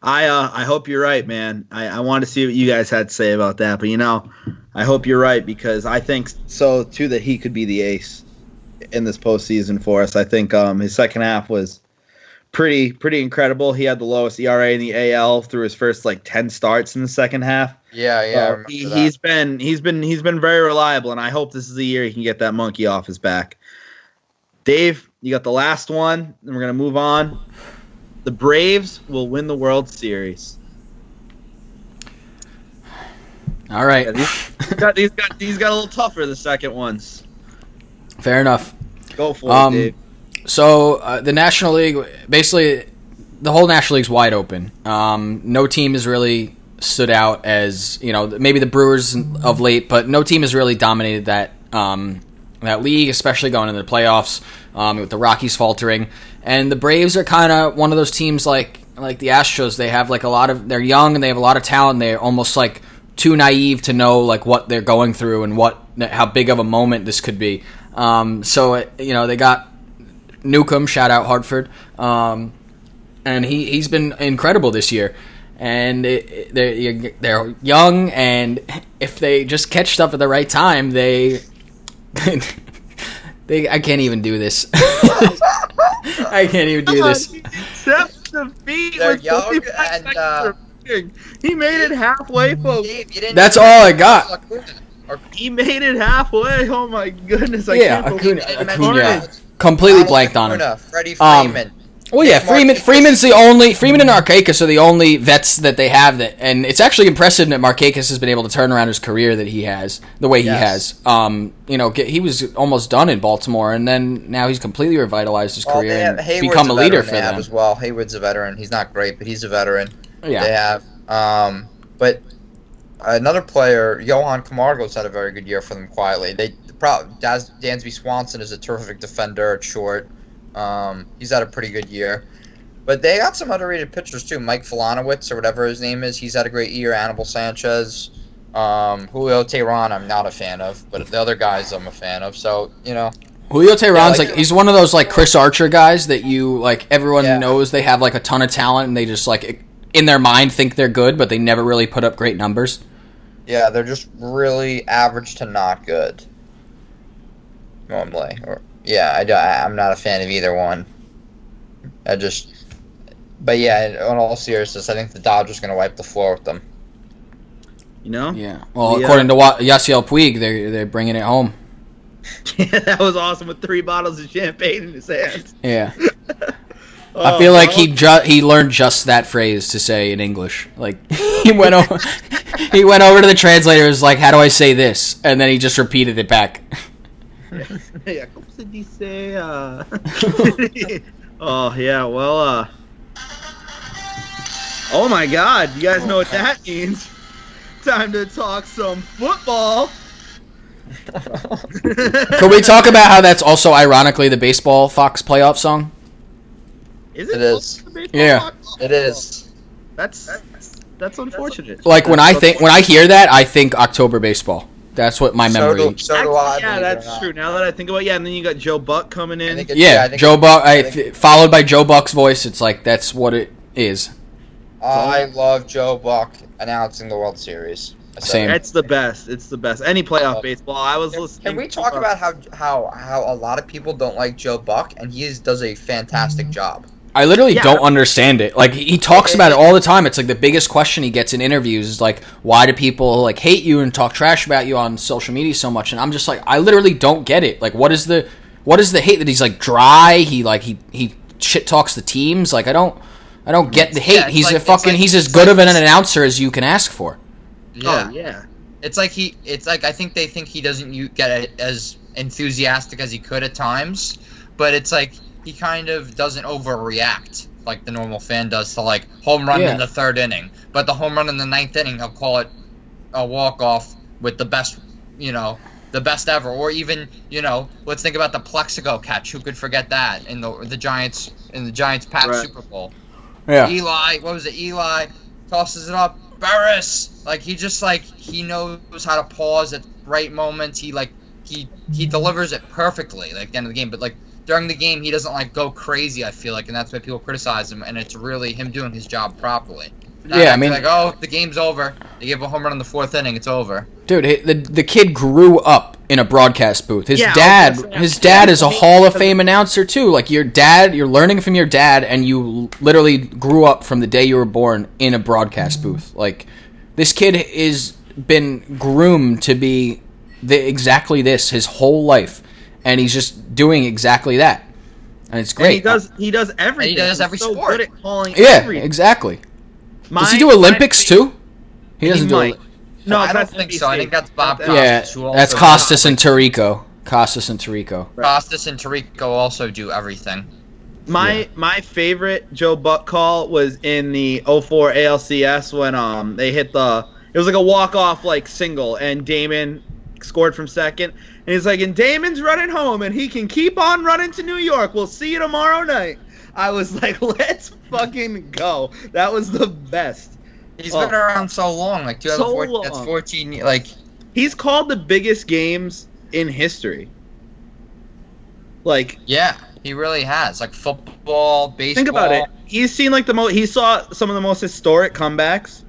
I uh, I hope you're right, man. I, I want to see what you guys had to say about that, but you know, I hope you're right because I think so too that he could be the ace in this postseason for us. I think um, his second half was pretty pretty incredible. He had the lowest ERA in the AL through his first like ten starts in the second half. Yeah, yeah, I So remember he, he's been he's been he's been very reliable, and I hope this is the year he can get that monkey off his back. Dave, you got the last one, and we're gonna move on. The Braves will win the World Series. All right. Yeah, these, got, these got these got a little tougher the second ones. Fair enough. Go for Um, it, Dave. So uh, the National League, basically, the whole National League's wide open. Um, no team is really stood out as you know maybe the Brewers of late, but no team has really dominated that um, that league, especially going into the playoffs um, with the Rockies faltering. And the Braves are kind of one of those teams like like the Astros. They have like a lot of they're young and they have a lot of talent. They're almost like too naive to know like what they're going through and what how big of a moment this could be. Um, so it, you know they got Newcomb, shout out Hartford, um, and he he's been incredible this year. And it, it- they're they're young, and if they just catch stuff at the right time, they they I can't even do this. I can't even do this. Except the feet They're young and, uh. He made it halfway, folks. Dave, That's all I got. He made it halfway. Oh my goodness! I Yeah, can't believe Acuna- it. Acuna. Completely Ronald blanked on him. Acuna, Freddie Um, Freeman. Well, yeah, Freeman. Markakis. Freeman's the only Freeman and Markakis are the only vets that they have that, and it's actually impressive that Markakis has been able to turn around his career that he has the way he Yes. has. Um, you know, get, he was almost done in Baltimore, and then now he's completely revitalized his Well, career have, and Hayward's become a leader for them. as well. Hayward's a veteran. He's not great, but he's a veteran. Yeah, They have. Um, but another player, Johan Camargo's had a very good year for them quietly. They Daz, Dansby Swanson is a terrific defender at short. Um, he's had a pretty good year. But they got some underrated pitchers too. Mike Filanowitz or whatever his name is, he's had a great year. Anibal Sanchez, um, Julio Teheran, I'm not a fan of, but the other guys I'm a fan of. So you know, Julio Teheran's like- like he's one of those like Chris Archer guys that you like. Everyone Yeah. knows they have like a ton of talent, and they just like in their mind think they're good, but they never really put up great numbers. Yeah, they're just really average to not good. Normally, or yeah, I, don't. I am not a fan of either one. I just, but yeah, in all seriousness, I think the Dodgers are going to wipe the floor with them. You know? Yeah. Well, Yeah. according to Wa- Yasiel Puig, they're they're bringing it home. Yeah, that was awesome with three bottles of champagne in his hands. Yeah. Oh, I feel oh, like well, he ju- he learned just that phrase to say in English. Like he went over he went over to the translator. and Was like, "How do I say this?" And then he just repeated it back. yeah, como se say? uh... oh yeah, well, uh. Oh my God! You guys know what that means? Time to talk some football. Can we talk about how that's also ironically the baseball Fox playoff song? Is it? It is. Yeah. talk? It is. That's that's unfortunate. Like when I think when I hear that, I think October baseball. That's what my So memory. do, so do I. Yeah, believe it or that's true. Now that I think about it, yeah, and then you got Joe Buck coming I in. think it- yeah, I think Joe Buck. I, I think- followed by Joe Buck's voice. It's like that's what it is. I love Joe Buck announcing the World Series. I said Same. It's the best. It's the best. Any playoff Uh, baseball. I was Can, listening. can we talk about how how how a lot of people don't like Joe Buck and he is, does a fantastic job? I literally Yeah. don't understand it. Like he talks about it all the time. It's like the biggest question he gets in interviews is like, why do people like hate you and talk trash about you on social media so much? And I'm just like, I literally don't get it. Like, what is the what is the hate that he's like dry? He like he he shit talks the teams. Like I don't I don't get the hate. Yeah, he's like- a fucking like- he's as good like- of an announcer as you can ask for. Oh yeah. It's like he. It's like I think they think he doesn't you get it as enthusiastic as he could at times, but it's like he kind of doesn't overreact like the normal fan does to like home run Yeah. in the third inning. But the home run in the ninth inning, he'll call it a walk off with the best, you know, the best ever. Or even, you know, let's think about the Plaxico catch. Who could forget that in the the Giants in the Giants Pat Right. Super Bowl? Yeah. Eli, what was it? Eli tosses it up. Burress, like he just like he knows how to pause at right moments. He like he he delivers it perfectly like at the end of the game. But like during the game, he doesn't like go crazy. I feel like, and that's why people criticize him. And it's really him doing his job properly. Not Yeah, I mean- like oh the game's over. They give a home run in the fourth inning. It's over. Dude, he- the the kid grew up in a broadcast booth. His Yeah, dad, his dad is a Hall of Fame announcer too. Like your dad, you're learning from your dad, and you literally grew up from the day you were born in a broadcast booth. Like this kid is been groomed to be the, exactly this his whole life, and he's just doing exactly that, and it's And great. he does he does everything. He does He's every so sport. good at calling yeah, everything. exactly. My- Does he do Olympics favorite- too? He doesn't do. might. No, I don't think so. I think that's Bob That's- Costas. Yeah, also that's does- Costas and Tirico. Costas and Tirico. Right. Costas and Tirico also do everything. My Yeah. my favorite Joe Buck call was in the 04 ALCS when um they hit the it was like a walk off like single and Damon scored from second and he's like and Damon's running home and he can keep on running to New York. We'll see you tomorrow night. I was like, let's fucking go. That was the best. He's Oh. been around so long, like 2014. So That's 14. Like He's called the biggest games in history. Like yeah, he really has. Like football, baseball. Think about it. He's seen like the most. He saw some of the most historic comebacks.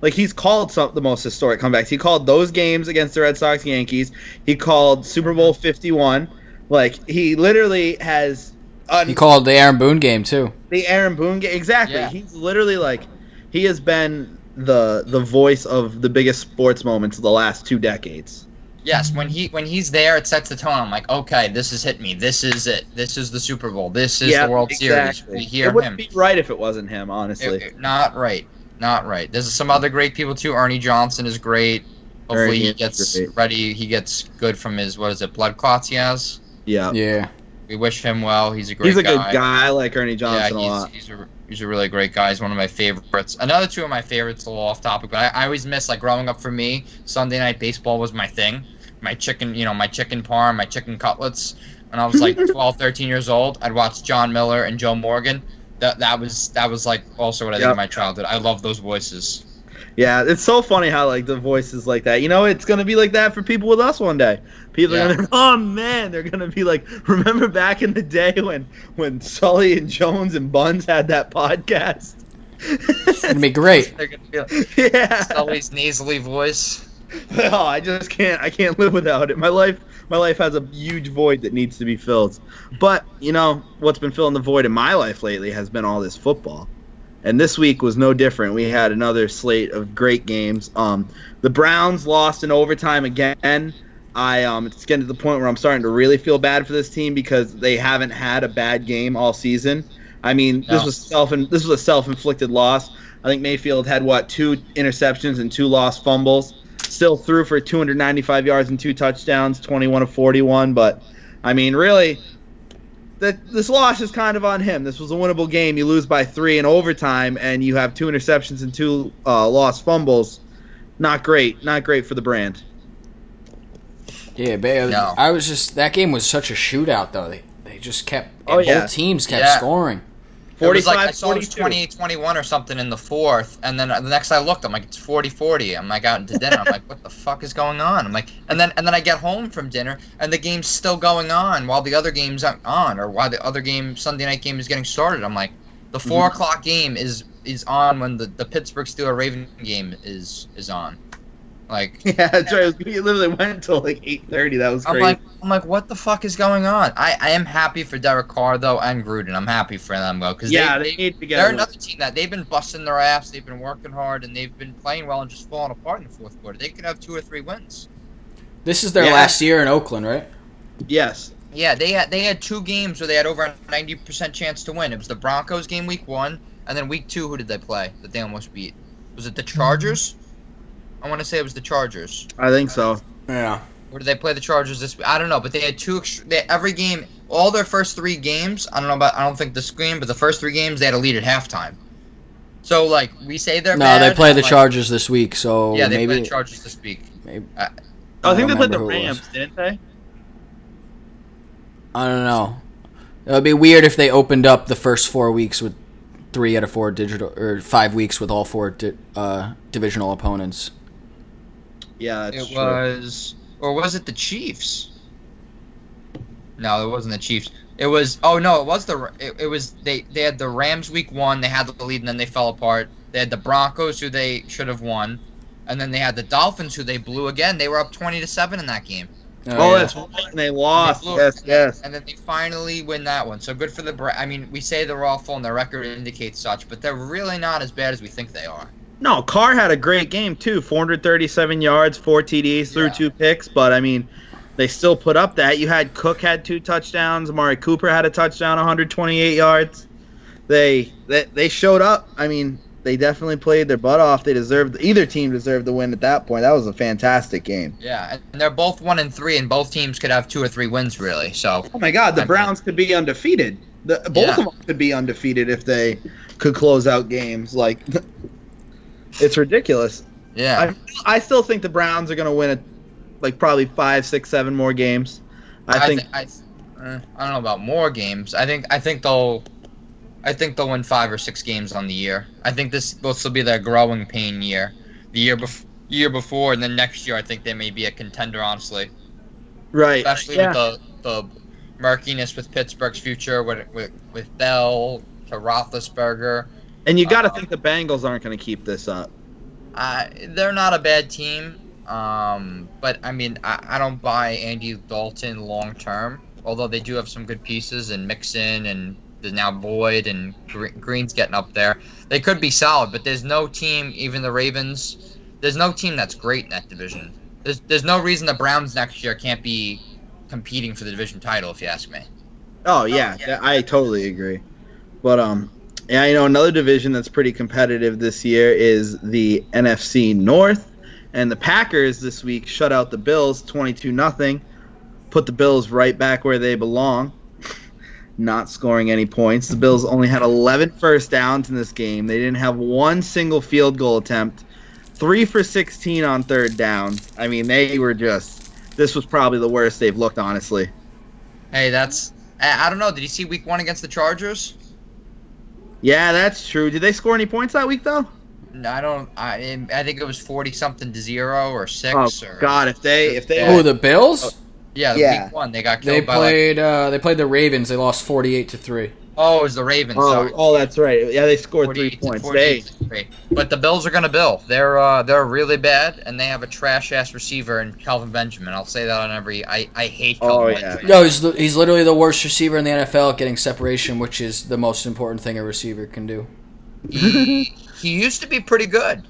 Like he's called some the most historic comebacks. He called those games against the Red Sox, Yankees. He called Super Bowl Fifty One. Like he literally has. Un- He called the Aaron Boone game too. the Aaron Boone game. Exactly. Yeah. He's literally like he has been the the voice of the biggest sports moments of the last two decades. Yes, when he when he's there, it sets the tone. I'm like, okay, this has hit me. This is it. This is the Super Bowl. This is the World Series. We hear it wouldn't him. be right if it wasn't him, honestly. It- it- not right. Not right. There's some other great people too. Ernie Johnson is great. Hopefully Ernie he gets great. ready. He gets good from his what is it? Blood clots he has. yeah. Yeah. We wish him well. He's a great He's a guy. good guy. I like Ernie Johnson a lot. he's, he's a he's a really great guy. He's one of my favorites. Another two of my favorites, a little off topic, but I, I always miss like growing up for me. Sunday night baseball was my thing. My chicken, you know, my chicken parm, my chicken cutlets. When I was like 12, 13 years old, I'd watch Jon Miller and Joe Morgan. That that was that was like also what I did in my childhood. I love those voices. Yeah, it's so funny how like the voices like that. You know, it's gonna be like that for people with us one day. People Yeah. are gonna, oh man, they're gonna be like, remember back in the day when when Sully and Jones and Buns had that podcast? It's gonna be great. They're gonna be like yeah. Sully's nasally voice. Oh, I just can't. I can't live without it. My life, my life has a huge void that needs to be filled. But you know what's been filling the void in my life lately has been all this football, and this week was no different. We had another slate of great games. Um, the Browns lost in overtime again. I um, it's getting to the point where I'm starting to really feel bad for this team because they haven't had a bad game all season. I mean, this was self this was a self-inflicted loss. I think Mayfield had what two interceptions and two lost fumbles. Still threw for 295 yards and two touchdowns, 21 of 41. But I mean, really, that this loss is kind of on him. This was a winnable game. You lose by three in overtime, and you have two interceptions and two uh, lost fumbles. Not great. Not great for the brand. Yeah, but No. I was just that game was such a shootout though. They they just kept Oh, both yeah. teams kept Yeah. scoring. It was like I 45 saw it was 42. 28-21 or something in the fourth, and then the next I looked, I'm like, it's 40-40. I'm like out to dinner. I'm like, what the fuck is going on? I'm like, and then and then I get home from dinner, and the game's still going on while the other game's on, or while the other game Sunday night game is getting started. I'm like, the 4 Mhm. o'clock game is is on when the, the Pittsburgh Steelers Raven game is is on. Like Yeah, that's right. It, was, it literally went until like 8:30. That was I'm like, I'm like, what the fuck is going on? I, I am happy for Derek Carr though and Gruden. I'm happy for them though because yeah, they, they need to get. They're another team that they've been busting their ass. They've been working hard, and they've been playing well and just falling apart in the fourth quarter. They could have two or three wins. This is their Yeah. last year in Oakland, right? Yes. Yeah, they had they had two games where they had over a ninety percent chance to win. It was the Broncos game week one, and then week two, who did they play that they almost beat? Was it the Chargers? I want to say it was the Chargers. I think so. Yeah. Where did they play the Chargers this week? I don't know, but they had two. Ext- they, every game, all their first three games. I don't know about. I don't think this game, but the first three games they had a lead at halftime. So like we say they're No, bad, they play the like- Chargers this week, so Yeah, they maybe play the Chargers this week. maybe- Oh, I think they played the remember who it was. Rams, didn't they? I don't know. It would be weird if they opened up the first four weeks with three out of four digital or five weeks with all four di- uh, divisional opponents. Yeah, that's it true. was, or was it the Chiefs? No, it wasn't the Chiefs. It was. Oh no, it was the. It, it was they. They had the Rams week one. They had the lead, and then they fell apart. They had the Broncos, who they should have won, and then they had the Dolphins, who they blew again. They were up twenty to seven in that game. Oh, oh yeah. that's right. And they lost. They blew it, yes, and then- yes. And then they finally win that one. So good for the. Bra- I mean, we say they're awful, and their record indicates such, but they're really not as bad as we think they are. No, Carr had a great game too. 437 yards, four TDs, threw Yeah. two picks, but I mean, they still put up that. You had Cook had two touchdowns, Amari Cooper had a touchdown, 128 yards. They they, they showed up. I mean, they definitely played their butt off. They deserved either team deserved the win at that point. That was a fantastic game. Yeah, and they're both one and three, and both teams could have two or three wins, really. So Oh my God, the I mean- Browns could be undefeated. The, both Yeah. of them could be undefeated if they could close out games. Like, it's ridiculous. yeah, I, I still think the Browns are going to win it, like probably five, six, seven more games. I, think. thi- I, uh, I don't know about more games. I think I think they'll, I think they'll win five or six games on the year. I think this this will be their growing pain year, the year before. Year before, and then next year, I think they may be a contender. Honestly, right. especially yeah. with the the murkiness with Pittsburgh's future, with with, with Bell to Roethlisberger. And you got to uh, think the Bengals aren't going to keep this up. Uh, they're not a bad team, um, but I mean, I, I don't buy Andy Dalton long term. Although they do have some good pieces, and Mixon, and there's now Boyd, and Gre- Green's getting up there. They could be solid, but there's no team, even the Ravens. There's no team that's great in that division. There's there's no reason the Browns next year can't be competing for the division title, if you ask me. Oh yeah, th- I totally agree. But um, yeah, you know another division that's pretty competitive this year is the NFC North, and the Packers this week shut out the Bills twenty-two nothing, put the Bills right back where they belong. Not scoring any points. The Bills only had 11 first downs in this game. They didn't have one single field goal attempt. Three for 16 on third downs. I mean, they were just. This was probably the worst they've looked, honestly. Hey, that's I, I don't know. Did you see Week One against the Chargers? Yeah, that's true. Did they score any points that week though? No, I don't. I I think it was forty something to zero or Oh six or God, if they if they Oh, the Bills? yeah, Yeah. week one they got They killed by like played. Uh, they played the Ravens. They lost forty-eight to three. Oh it was the Ravens. oh, sorry. oh, that's right. Yeah, they scored three points. They. But the Bills are gonna bill. They're uh, they're really bad, and they have a trash ass receiver in Kelvin Benjamin. I'll say that on every. I, I hate. Kelvin Oh, yeah. Benjamin. No, he's he's literally the worst receiver in the NFL getting separation, which is the most important thing a receiver can do. He, he used to be pretty good.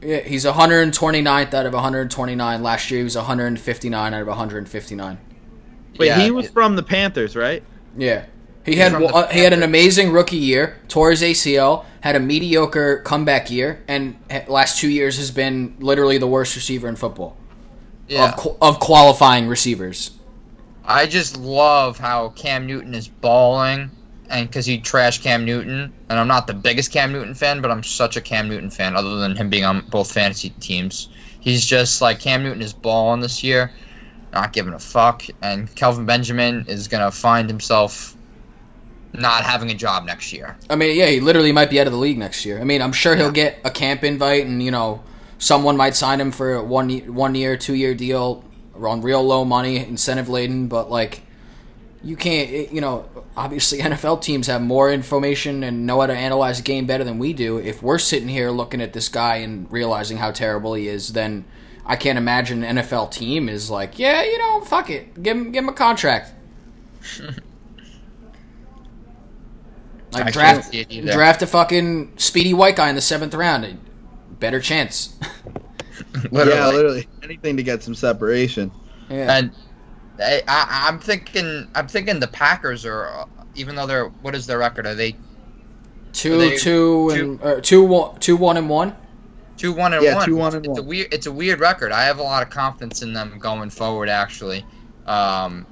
Yeah, he's 129th out of 129. Last year he was 159 out of 159. Wait, Yeah, he was it- from the Panthers, right? Yeah. He had one- uh, he had an amazing rookie year, tore his ACL, had a mediocre comeback year, and last two years has been literally the worst receiver in football yeah. of of qualifying receivers. I just love how Cam Newton is balling, and because he trashed Cam Newton, and I'm not the biggest Cam Newton fan, but I'm such a Cam Newton fan. Other than him being on both fantasy teams, he's just like Cam Newton is balling this year, not giving a fuck, and Kelvin Benjamin is gonna find himself not having a job next year. I mean, yeah, he literally might be out of the league next year. I mean, I'm sure he'll get a camp invite, and you know, someone might sign him for a one one year, two year deal on real low money, incentive laden. But like, you can't, you know, obviously NFL teams have more information and know how to analyze the game better than we do. If we're sitting here looking at this guy and realizing how terrible he is, then I can't imagine an NFL team is like, yeah, you know, fuck it, give him give him a contract. I Like can't draft see it either. draft a fucking speedy white guy in the seventh round. Better chance. Yeah, literally anything to get some separation. yeah. And I, I, I'm thinking, I'm thinking the Packers are, even though they're, what is their record? Are they two, they- two, and uh, two, one, two, one, and one. Two one and Yeah, one. two, one, and it's a one. weird. It's a weird record. I have a lot of confidence in them going forward. Actually, um,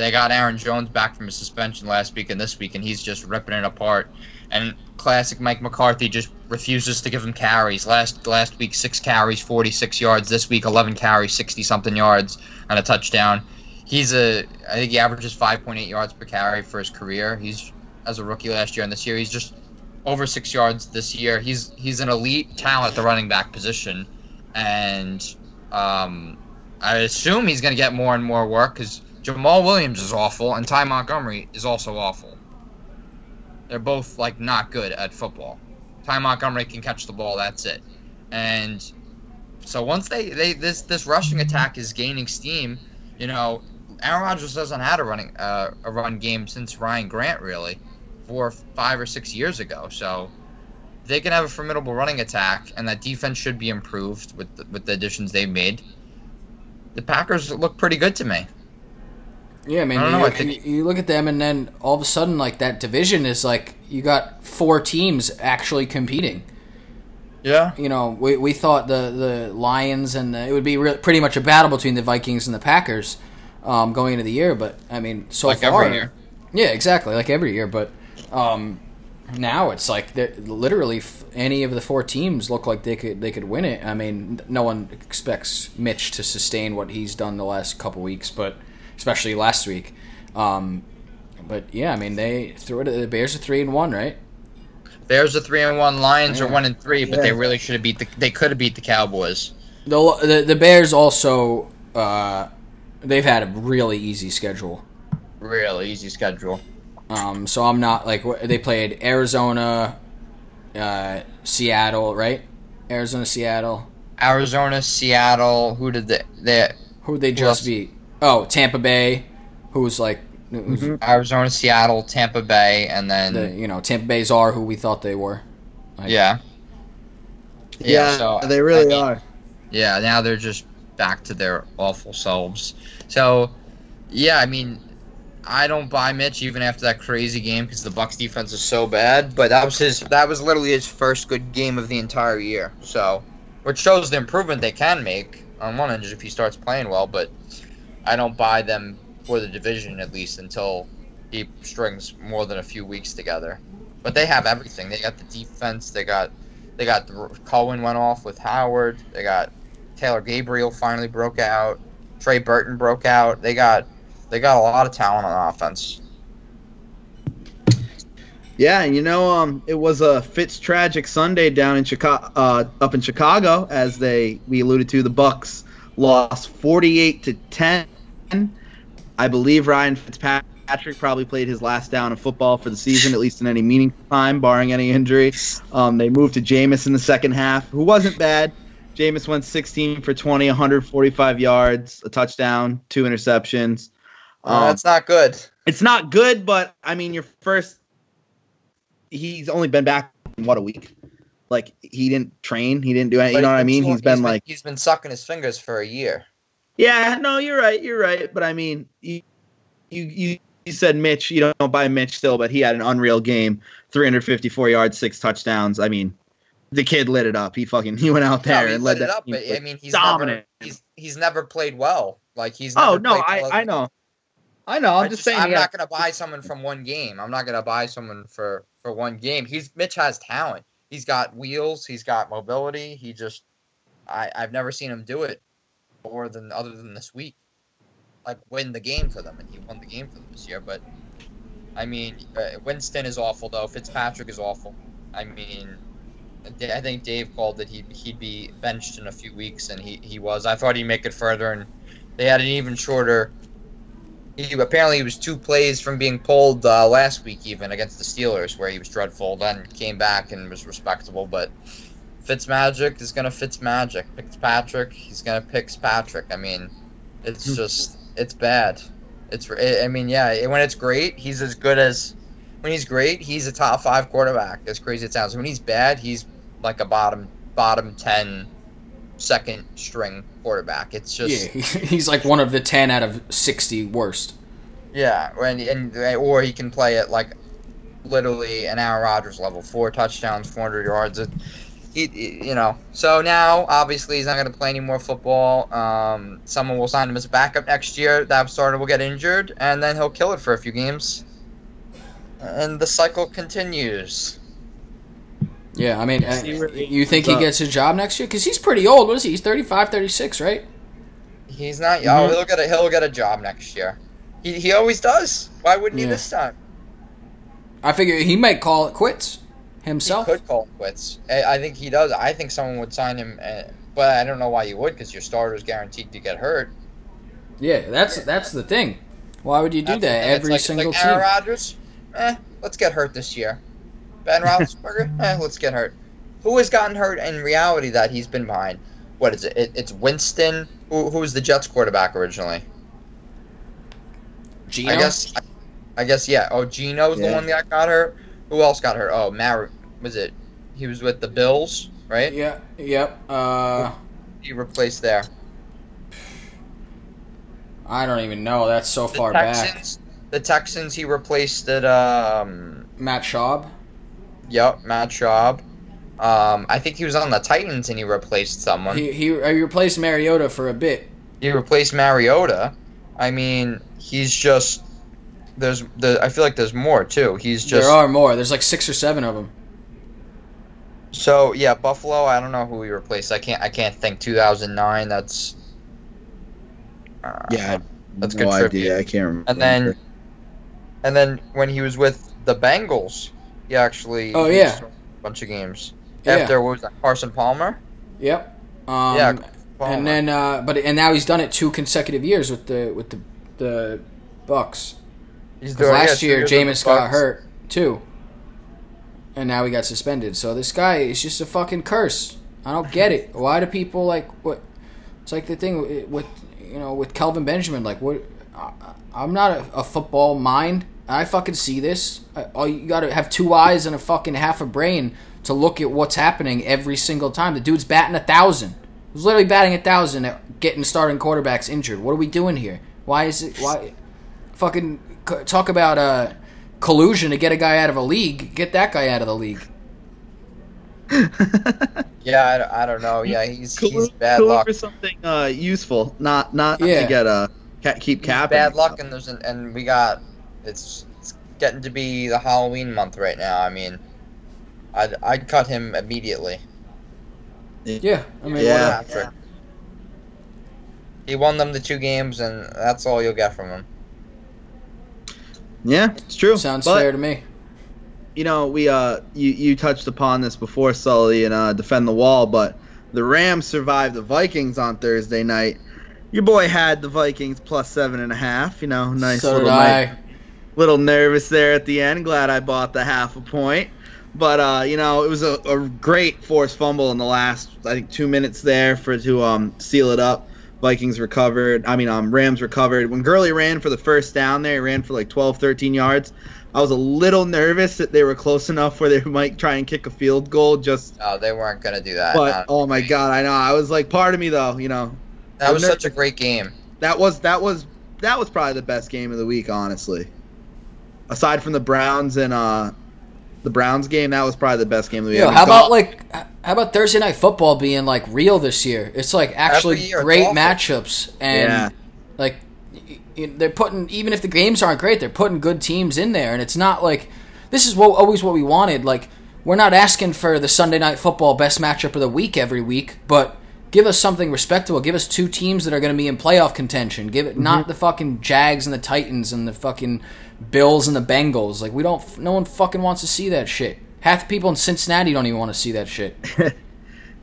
they got Aaron Jones back from his suspension last week and this week, and he's just ripping it apart. And classic Mike McCarthy just refuses to give him carries. Last last week, six carries, 46 yards. This week, 11 carries, 60 something yards, and a touchdown. He's a, I think he averages 5.8 yards per carry for his career. He's as a rookie last year, and this year he's just over six yards this year. He's he's an elite talent at the running back position, and um, I assume he's going to get more and more work because Jamaal Williams is awful, and Ty Montgomery is also awful. They're both like not good at football. Ty Montgomery can catch the ball. That's it. And so once they, they this this rushing attack is gaining steam, you know, Aaron Rodgers doesn't have a running uh, a run game since Ryan Grant really, four, five or six years ago. So they can have a formidable running attack, and that defense should be improved with the, with the additions they've made. The Packers look pretty good to me. Yeah, I mean, I don't know, you, I think- you look at them, and then all of a sudden, like that division is like you got four teams actually competing. Yeah. You know, we, we thought the the Lions and the, it would be re- pretty much a battle between the Vikings and the Packers um, going into the year, but I mean, so Like far, every year. yeah, exactly, like every year. But um, now it's like literally f- any of the four teams look like they could they could win it. I mean, no one expects Mitch to sustain what he's done the last couple weeks, but especially last week. Um, but yeah, I mean, they threw it. The Bears are three and one, right? Bears are three and one. Lions are one and three, but Yeah. they really should have beat the. They could have beat the Cowboys. The the, the Bears also uh, they've had a really easy schedule. Real easy schedule. Um, so I'm not like they played Arizona, uh, Seattle, right? Arizona, Seattle. Arizona, Seattle. Who did they? They Who they just beat? Oh, Tampa Bay, who's like, who's Mhm. Arizona, Seattle, Tampa Bay, and then the you know Tampa Bay's are who we thought they were. Like, yeah. Yeah, so, they really I mean, are. Yeah, now they're just back to their awful selves. So, yeah, I mean, I don't buy Mitch even after that crazy game because the Bucks defense is so bad. But that was his. That was literally his first good game of the entire year. So, which shows the improvement they can make on one end if he starts playing well. But I don't buy them for the division at least until he strings more than a few weeks together. But they have everything. They got the defense. They got they got the Cohen went off with Howard. They got Taylor Gabriel finally broke out. Trey Burton broke out. They got they got a lot of talent on offense. Yeah, you know, um, it was a Fitz tragic Sunday down in Chicago, uh, up in Chicago, as they we alluded to. The Bucks lost 48 to 10. I believe Ryan Fitzpatrick probably played his last down of football for the season, at least in any meaningful time, barring any injury. Um, they moved to Jameis in the second half, who wasn't bad. Jameis went 16 for 20, 145 yards, a touchdown, two interceptions. Um, that's not good. it's not good, but I mean, your first. He's only been back in, what a week. Like he didn't train, he didn't do anything. You know what I mean? He's been like, he's been sucking his fingers for a year. yeah, no, you're right, you're right. But I mean, you you you, you said Mitch, you don't buy Mitch still, but he had an unreal game, 354 yards, six touchdowns. I mean, the kid lit it up. He fucking he went out there No, and lit led it that up. But, I mean, he's dominant. never he's he's never played well. Like he's oh no, I well. I know, I know. I'm I just, saying. I'm he not gonna buy someone from one game. I'm not gonna buy someone for for one game. He's Mitch has talent. He's got wheels. He's got mobility. He just I I've never seen him do it more than other than this week. Like win the game for them, and he won the game for them this year. But I mean, uh, Winston is awful though. Fitzpatrick is awful. I mean. I think Dave called that he'd, he'd be benched in a few weeks, and he, he was. I thought he'd make it further, and they had an even shorter he apparently he was two plays from being pulled uh, last week, even against the Steelers, where he was dreadful. Then came back and was respectable. But Fitzmagic is gonna Fitzmagic. Fitzpatrick, he's gonna pick Patrick. I mean, it's just it's bad. It's I mean, yeah, when it's great, he's as good as when he's great. He's a top five quarterback. As crazy as it sounds, when he's bad, he's like a bottom bottom ten second string quarterback. It's just yeah, he's like one of the ten out of sixty worst. Yeah, and, and or he can play at like literally an Aaron Rodgers level, four touchdowns, 400 yards. It, he, he- you know. So now, obviously, he's not going to play any more football. Um, someone will sign him as a backup next year. That starter will get injured, and then he'll kill it for a few games, and the cycle continues. Yeah, I mean, uh, See where he you think he gets a job next year? Because he's pretty old. What is he? He's 35, 36, right? He's not. Mhm. Oh, he'll get a he'll get a job next year. He, he always does. Why wouldn't Yeah. he this time? I figure he might call it quits himself. He could call it quits. I, I think he does. I think someone would sign him, uh, but I don't know why you would because your starter's guaranteed to get hurt. Yeah, that's that's the thing. Why would you do That's- that and it's every like, single like Aaron team? Rodgers, eh, let's get hurt this year. Ben Roethlisberger, eh, let's get hurt. Who has gotten hurt in reality that he's been behind? What is it? it it's Winston. Who, who was the Jets quarterback originally? Geno? I guess. I, guess yeah. Oh, Geno's the Yeah. one that got hurt. Who else got hurt? Oh, Mar. Was it? He was with the Bills, right? Yeah. Yep. Uh, He replaced there. I don't even know. That's so The far back. Texans. The Texans. He replaced it. Um. Matt Schaub. Yep. Matt Schaub. Um. I think he was on the Titans and he replaced someone. He he, he replaced Mariota for a bit. he replaced Mariota. I mean, he's just there's the I feel like there's more too. He's just there are more. There's like six or seven of them. so yeah. Buffalo. I don't know who he replaced. I can't I can't think. 2009. That's uh, Yeah, That's no good idea. trivia. I can't remember. And then and then when he was with the Bengals, he actually Oh, yeah. a bunch of games Yeah. after what was that Carson Palmer. Yep. Um, Yeah, Palmer. And then, uh, but and now he's done it two consecutive years with the with the the Bucks. he's doing last two year Jameis got hurt too, and now he got suspended. So this guy is just a fucking curse. I don't get it. Why do people like what? It's like the thing with you know with Kelvin Benjamin. Like what? I, I'm not a, a football mind. I fucking see this. I, all you gotta have two eyes and a fucking half a brain to look at what's happening every single time. The dude's batting a thousand. He's literally batting a thousand at getting starting quarterbacks injured. What are we doing here? Why is it? Why? Fucking talk about uh, collusion to get a guy out of a league. Get that guy out of the league. Yeah, I, don't- I don't know. Yeah, he's he's bad collude luck. for something uh, useful, not not Yeah. to get a ca- keep He's capping. bad luck, and there's an, and we got it's, it's getting to be the Halloween month right now. I mean, I'd I'd cut him immediately. Yeah, I mean, Yeah. whatever. Patrick. He won them the two games, and that's all you'll get from him. Yeah, it's true. sounds but, fair to me. You know, we uh, you you touched upon this before, Sully, and uh, defend the wall, but the Rams survived the Vikings on Thursday night. Your boy had the Vikings plus seven and a half. You know, nice so little did night. Little nervous there at the end. Glad I bought the half a point. But uh, you know, it was a, a great forced fumble in the last, I think, two minutes there for to um seal it up. Vikings recovered. I mean, um, Rams recovered. When Gurley ran for the first down there, he ran for like 12, 13 yards. I was a little nervous that they were close enough where they might try and kick a field goal. Just, No, they weren't gonna do that. but oh my god, I know. I was like, part of me though, you know, that was such a great game. that was that was that was probably the best game of the week, honestly. Aside from the Browns and uh the Browns game, that was probably the best game of the week. Yo, I mean, how about Goff- like how about Thursday night football being like real this year? It's like actually year, great matchups and Yeah. like y- y- they're putting even if the games aren't great, they're putting good teams in there, and it's not like this is what always what we wanted. Like we're not asking for the Sunday night football best matchup of the week every week, but give us something respectable. Give us two teams that are going to be in playoff contention. Give it not mhm. the fucking Jags and the Titans and the fucking Bills and the Bengals. Like we don't. No one fucking wants to see that shit. Half the people in Cincinnati don't even want to see that shit.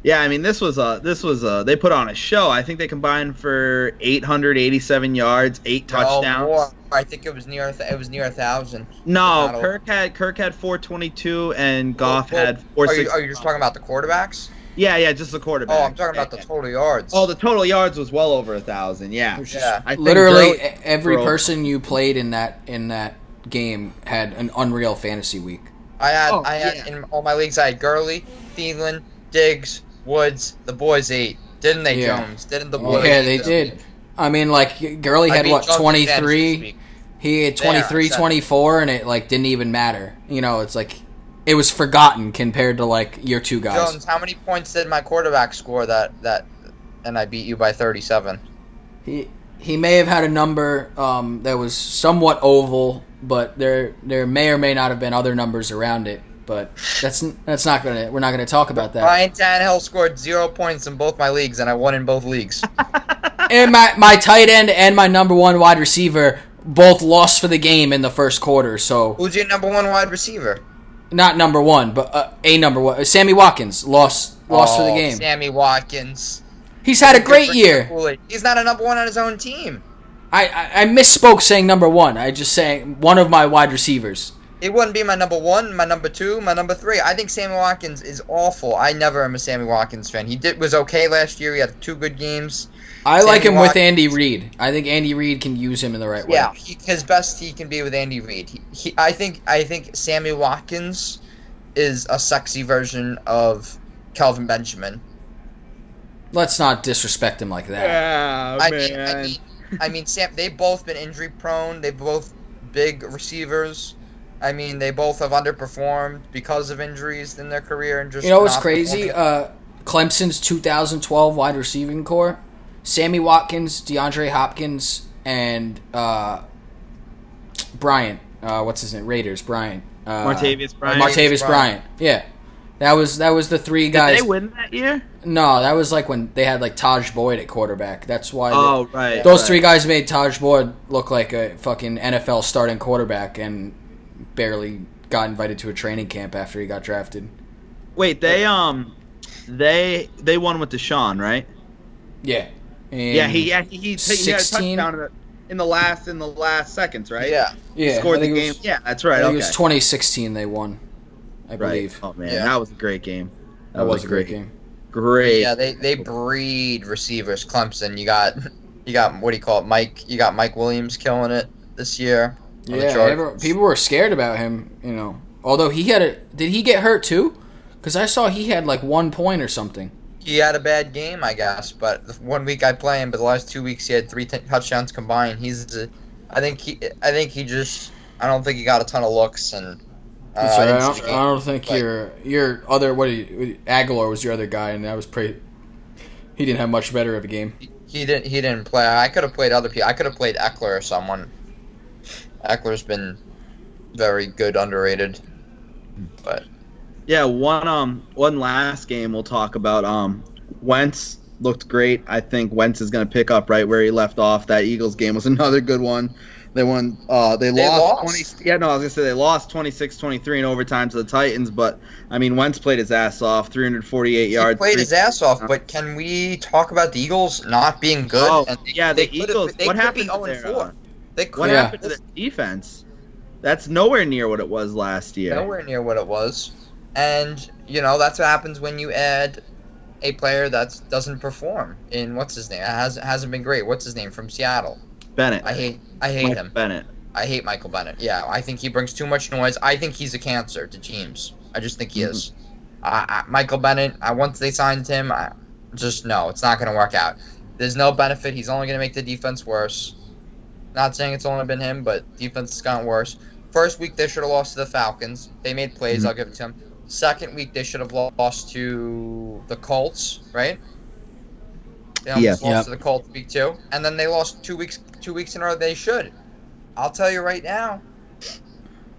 Yeah, I mean this was a this was a they put on a show. I think they combined for 887 yards, eight oh, touchdowns. more. I think it was near. a It was near a thousand. No, Kirk had Kirk had 422 and Goff Well, had Are you, are you just talking about the quarterbacks? Yeah, yeah, just the quarterback. Oh, I'm talking about the total yards. Oh, the total yards was well over a thousand. Yeah, Yeah. Literally Gurley- every Bro. person you played in that in that game had an unreal fantasy week. I had, Oh, I had yeah. in all my leagues. I had Gurley, Thielen, Diggs, Woods. The boys ate, didn't they, Yeah. Jones? Didn't the oh, boys? yeah, they eat? did. I mean, like Gurley had what Jones in fantasy this 23. He had 23, exactly. 24, and it like didn't even matter. You know, it's like it was forgotten compared to like your two guys. Jones, how many points did my quarterback score that that, and I beat you by 37? He he may have had a number um, that was somewhat oval, but there there may or may not have been other numbers around it. but that's that's not gonna. We're not gonna talk about that. Ryan Tannehill scored zero points in both my leagues, and I won in both leagues. And my my tight end and my number one wide receiver both lost for the game in the first quarter. So Who's your number one wide receiver? Not number one, but uh, a number one. Sammy Watkins lost lost for the Oh, game. Sammy Watkins. He's had a great year. He's not a number one on his own team. I, I I misspoke saying number one. I just saying one of my wide receivers. It wouldn't be my number one, my number two, my number three. I think Sammy Watkins is awful. I never am a Sammy Watkins fan. He did was okay last year. He had two good games. I like Sammy him with Andy Reid. I think Andy Reid can use him in the right way. Yeah, he, his best he can be with Andy Reid. He, he, I think I think Sammy Watkins is a sexy version of Kelvin Benjamin. Let's not disrespect him like that. Yeah, I mean, I mean, I mean, Sam. They've both been injury prone. They've both big receivers. I mean, they both have underperformed because of injuries in their career and just. You know what's crazy? Uh, Clemson's 2012 wide receiving core: Sammy Watkins, DeAndre Hopkins, and uh, Bryant. Uh, what's his name? Raiders. Bryant. Uh, Martavius Bryant. Martavius Bryant. Bryant. Yeah, that was that was the three Did guys. they win that year? No, that was like when they had like Tajh Boyd at quarterback. That's why. they- Oh, right. those right. three guys made Tajh Boyd look like a fucking NFL starting quarterback and barely got invited to a training camp after he got drafted. Wait, they um, they they won with Deshaun, right? Yeah. And yeah, he yeah, he, he, he had a touchdown in the, in the last in the last seconds, right? Yeah. yeah, He scored the game. was- yeah, that's I right. think Okay. it was 2016 they won. I right. believe. Oh man, Yeah. that was a great game. that was a great game. Great. Yeah, they they breed receivers. Clemson. You got you got what do you call it, Mike? You got Mike Williams killing it this year. On the Yeah, Chargers. everyone- people were scared about him, you know. Although he had a did he get hurt too? Cuz I saw he had like 1 point or something. He had a bad game, I guess, but one week I play him, but the last two weeks he had three t- touchdowns combined. He's, a, I think he, I think he just, I don't think he got a ton of looks, and uh, That's I right. I, don't, the I game. don't think Like- your your other what do you, Agholor was your other guy, and that was pretty. He didn't have much better of a game. He didn't. He didn't play. I could have played other people. I could have played Ekeler or someone. Ekeler's been very good, underrated. But Yeah, one um one last game we'll talk about. Um, Wentz looked great. I think Wentz is going to pick up right where he left off. That Eagles game was another good one. They won. Uh, they, They lost, lost? 20. Yeah, no, I was gonna say they lost 26-23 in overtime to the Titans. But I mean, Wentz played his ass off. 348 he yards. played three- his ass off. But can we talk about the Eagles not being good? Oh, And they- yeah, the they could've- Eagles. They what happened be to 0 their, 4. uh, They What Yeah. happened to the defense? That's nowhere near what it was last year. nowhere near what it was. And you know that's what happens when you add a player that doesn't perform. In what's his name? It hasn't hasn't been great. What's his name from Seattle? Bennett. I hate I hate him. Bennett. I hate Michael Bennett. Yeah, I think he brings too much noise. I think he's a cancer to teams. I just think he Mm-hmm. is. I, Michael Bennett. I once they signed him, I just no, it's not going to work out. There's no benefit. He's only going to make the defense worse. Not saying it's only been him, but defense has gotten worse. First week they should have lost to the Falcons. They made plays. Mhm. I'll give it to them. Second week they should have lost to the Colts, right? They almost Yeah. lost Yep. to the Colts week two, and then they lost two weeks two weeks in a row. They should. I'll tell you right now.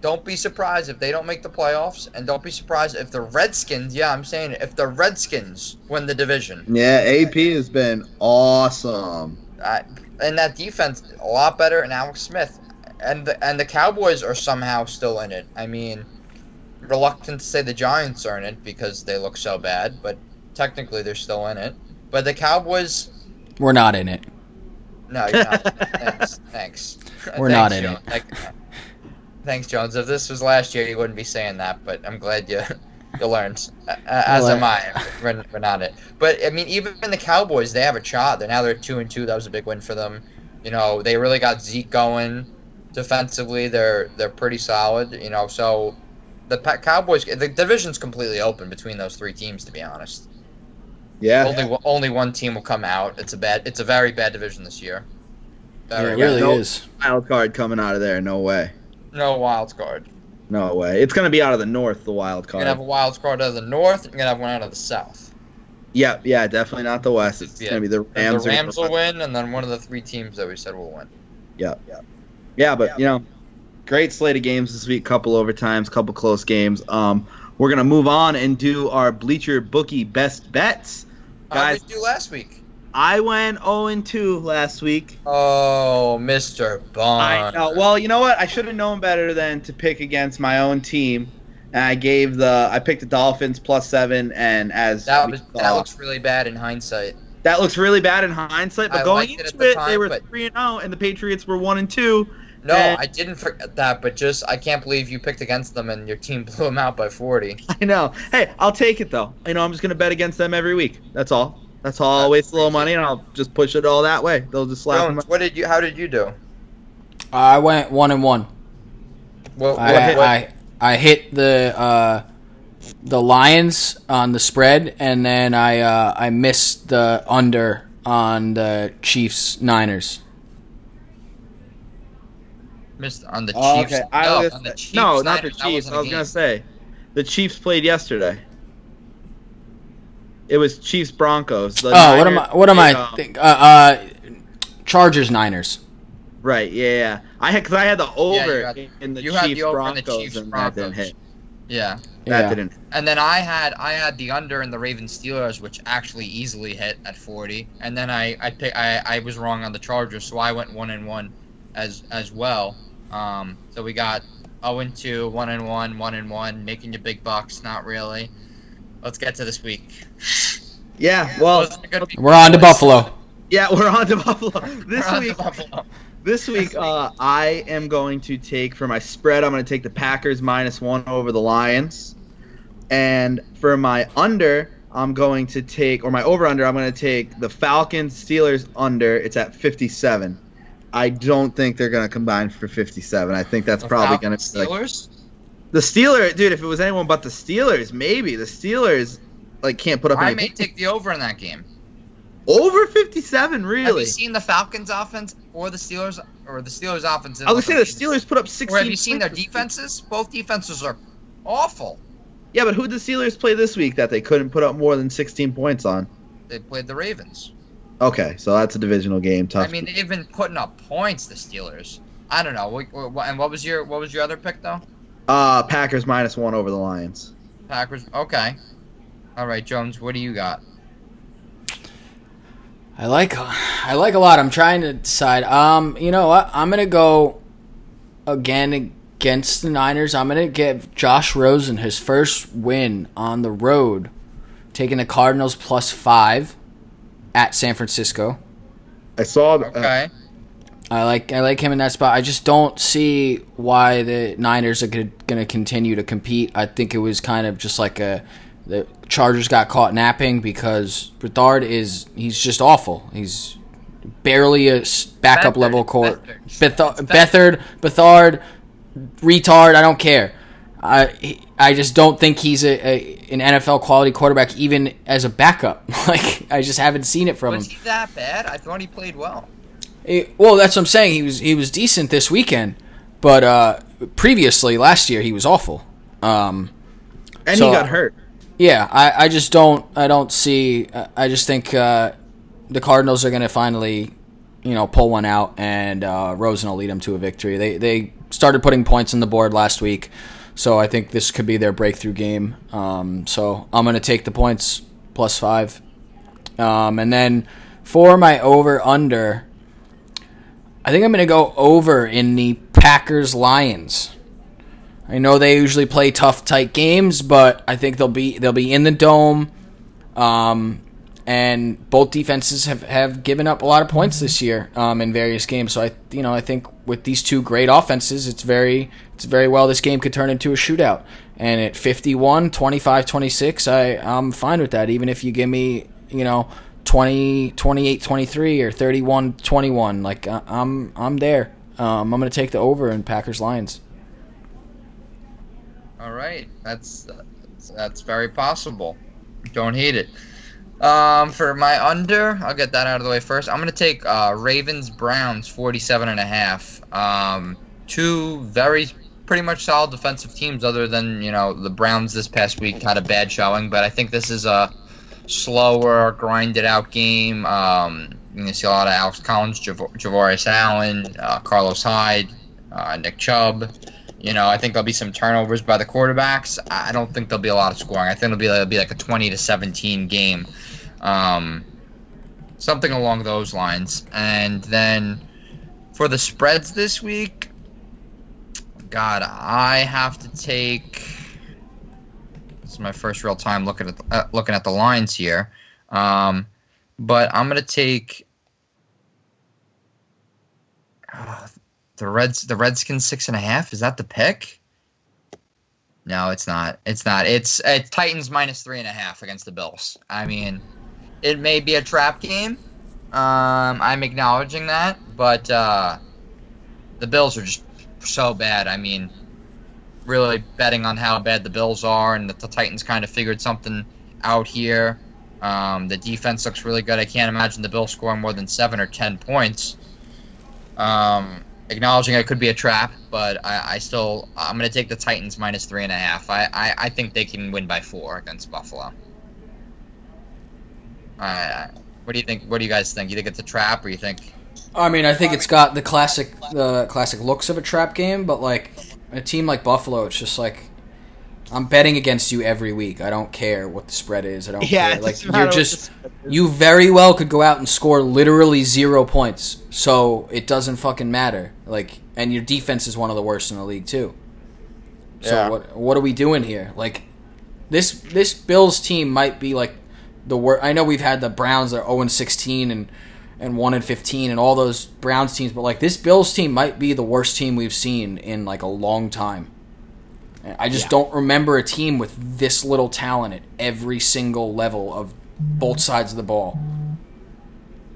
Don't be surprised if they don't make the playoffs, and don't be surprised if the Redskins. Yeah, I'm saying it, if the Redskins win the division. Yeah, AP has been awesome. Uh, and that defense a lot better, and Alex Smith, and the and the Cowboys are somehow still in it. I mean, reluctant to say the Giants are in it because they look so bad, but technically they're still in it. But the Cowboys, We're not in it. no, you're not. thanks, thanks. We're Thanks, not in Jones. Thank- Thanks, Jones. If this was last year, you wouldn't be saying that, but I'm glad you you learned. Uh, as am I. We're, we're not it. But I mean, even the Cowboys, they have a shot. They're now they're two and two. That was a big win for them. You know, they really got Zeke going defensively. They're they're pretty solid. You know, so the Cowboys, the division's completely open between those three teams. To be honest, Yeah. only one- only one team will come out. It's a bad. It's a very bad division this year. Yeah, Very it bad. really no- is. Wild card coming out of there. No way. No wild card. No way. It's gonna be out of the north. The wild You're card. gonna have a wild card out of the north. You're gonna have one out of the south. Yeah, yeah, definitely not the west. It's Yeah. gonna be the And Rams. the Rams will win, and then one of the three teams that we said will win. Yeah, yeah, yeah. But you know, great slate of games this week. Couple overtimes, couple close games. Um, we're gonna move on and do our Bleacher Bookie best bets. How Guys, did we do last week? I went 0 and 2 last week. Oh, Mr. Bond. I know. Well, you know what? I should have known better than to pick against my own team. And I gave the I picked the Dolphins plus seven, and as that was saw- that looks really bad in hindsight. that looks really bad in hindsight. But I going liked it into the it, time, they were three and zero, and the Patriots were one and two. No, And- I didn't forget that, but just I can't believe you picked against them and your team blew them out by 40. I know. Hey, I'll take it though. You know, I'm just gonna bet against them every week. That's all. That's all. I'll waste a little money, and I'll just push it all that way. They'll just slap them. Jones, what did you? How did you do? I went one and one. What, what, I, what- I I hit the uh, the Lions on the spread, and then I uh, I missed the under on the Chiefs Niners. missed on the Oh, Chiefs? okay. I no, was on the Chiefs. no, not the Niners, that Chiefs. wasn't I a was gonna say the Chiefs played yesterday. It was Chiefs Broncos. The oh, what am I? What am I? um, Think, uh, uh, Chargers Niners. Right. Yeah. Yeah. I had because I had the over got- in the you had the Chiefs over the Broncos, Chiefs and that didn't hit. Yeah, That Yeah. didn't. and then I had I had the under in the Ravens Steelers, which actually easily hit at 40. And then I I pick, I, I was wrong on the Chargers, so I went one and one, as as well. Um, so we got 0 and 2, 1 and 1, 1 and 1, making your big bucks. Not really. Let's get to this week. Yeah. Well. Wasn't a good week. We're on to Buffalo. Yeah. We're on to Buffalo We're this on to week. Buffalo. This week, uh, I am going to take for my spread. I'm going to take the Packers minus one over the Lions, and for my under, I'm going to take or my over under. I'm going to take the Falcons Steelers under. It's at 57. I don't think they're going to combine for 57. I think that's The probably going to be like Steelers. The Steelers, dude. If it was anyone but the Steelers, maybe the Steelers like can't put up I may take the over in that game. over 57. really? Have you seen the Falcons offense or the Steelers or the Steelers offense? I was gonna say the Steelers put up 16. Or have you seen their points. defenses? Both defenses are awful. Yeah, but who did the Steelers play this week that they couldn't put up more than 16 points on? They played the Ravens. Okay, so that's a divisional game. Tough. I mean, they've been putting up points. The Steelers. I don't know. And what was your what was your other pick though? Uh, Packers minus one over the Lions. Packers. Okay. All right, Jones. What do you got? I like I like a lot. I'm trying to decide. Um, you know what? I'm gonna go again against the Niners. I'm gonna give Josh Rosen his first win on the road, taking the Cardinals plus five at San Francisco. I saw. Uh, Okay. I like I like him in that spot. I just don't see why the Niners are going to continue to compete. I think it was kind of just like a the Chargers got caught napping because Beathard is he's just awful. He's barely a backup Beathard, level court. Beathard, Beathard, Beathard, retard. I don't care. I I just don't think he's a, a an NFL quality quarterback even as a backup. Like I just haven't seen it from him. Was he that bad? I thought he played well. Well, that's what I'm saying. He was he was decent this weekend, but uh, previously last year he was awful. Um, and so- he got hurt. yeah, I, I just don't I don't see. I- I just think uh, the Cardinals are going to finally, you know, pull one out, and uh, Rosen will lead them to a victory. They they started putting points on the board last week, so I think this could be their breakthrough game. Um, so I'm going to take the points plus five, um, and then for my over under. I think I'm going to go over in the Packers Lions. I know they usually play tough, tight games, but I think they'll be they'll be in the dome. Um, and both defenses have, have given up a lot of points this year um, in various games. So I you know I think with these two great offenses, it's very it's very well this game could turn into a shootout. And at 51, 25, 26, I I'm fine with that. Even if you give me you know 20, 28, 23 or 31, 21, like I- I'm I'm there. Um, I'm going to take the over in Packers Lions. All right, that's that's, very possible. Don't hate it. Um, for my under, I'll get that out of the way first. I'm gonna take uh, Ravens Browns 47 and a half. Um, two very pretty much solid defensive teams. Other than you know the Browns this past week had a bad showing, but I think this is a slower, grinded out game. Um, you're gonna see a lot of Alex Collins, Jav- Javorius Allen, uh, Carlos Hyde, uh, Nick Chubb. You know, I think there'll be some turnovers by the quarterbacks. I don't think there'll be a lot of scoring. I think it'll be, it'll be like a 20 to 17 game. Um, something along those lines. And then for the spreads this week, God, I have to take. Is my first real time looking at the, uh, looking at the lines here, um, but I'm gonna take uh, the Reds. The Redskins six and a half. Is that the pick? No, it's not. It's not. It's it's Titans minus three and a half against the Bills. I mean, it may be a trap game. Um, I'm acknowledging that, but uh, the Bills are just so bad. I mean, really betting on how bad the Bills are and that the Titans kind of figured something out here. Um, the defense looks really good. I can't imagine the Bills scoring more than seven or ten points. Um, acknowledging it could be a trap, but I, I still I'm going to take the Titans minus three and a half. I, I, I think they can win by four against Buffalo. Uh, what do you think? What do you guys think? You think it's a trap, or you think? I mean, I think it's got the classic, the classic looks of a trap game, but like a team like Buffalo, it's just like I'm betting against you every week. I don't care what the spread is. I don't Yeah, care. Like you're just the spread is. you very well could go out and score literally zero points. So it doesn't fucking matter. Like and your defense is one of the worst in the league too. So Yeah. what what are we doing here? Like this this Bills team might be like the worst. I know we've had the Browns that are 0 and 16 and and 1 and 15 and all those Browns teams, but like this Bills team might be the worst team we've seen in like a long time. I just Yeah. don't remember a team with this little talent at every single level of both sides of the ball.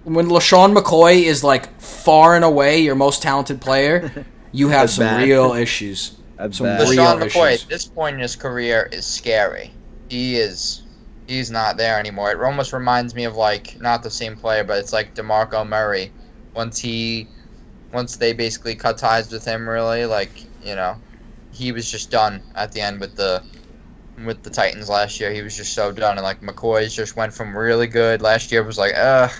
When LeSean McCoy is like far and away your most talented player, you have some bad. real issues. That's Some bad. real LeSean McCoy issues. at this point in his career is scary. He is he's not there anymore. It almost reminds me of like not the same player, but it's like DeMarco Murray. Once he once they basically cut ties with him really, like, you know, he was just done at the end with the with the Titans last year. He was just so done and like McCoy's just went from really good last year was like, ugh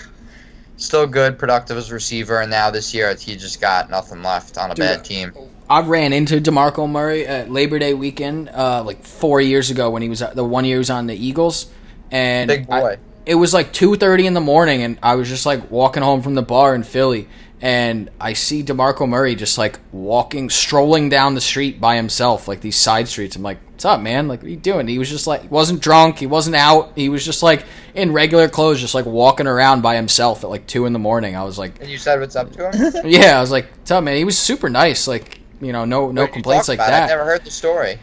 still good, productive as receiver, and now this year he just got nothing left on a Dude, bad team. I ran into Demarco Murray at Labor Day weekend, uh, like four years ago when he was the one year he was on the Eagles, and Big I- it was like two thirty in the morning, and I was just like walking home from the bar in Philly, and I see Demarco Murray just like walking, strolling down the street by himself, like these side streets. I'm like, "What's up, man? Like, what are you doing?" He was just like, he wasn't drunk, he wasn't out, he was just like in regular clothes, just like walking around by himself at like two in the morning. I was like, And you said what's up to him? "Yeah," I was like, "What's up, man?" He was super nice, like you know, no no complaints like that. I've never heard the story.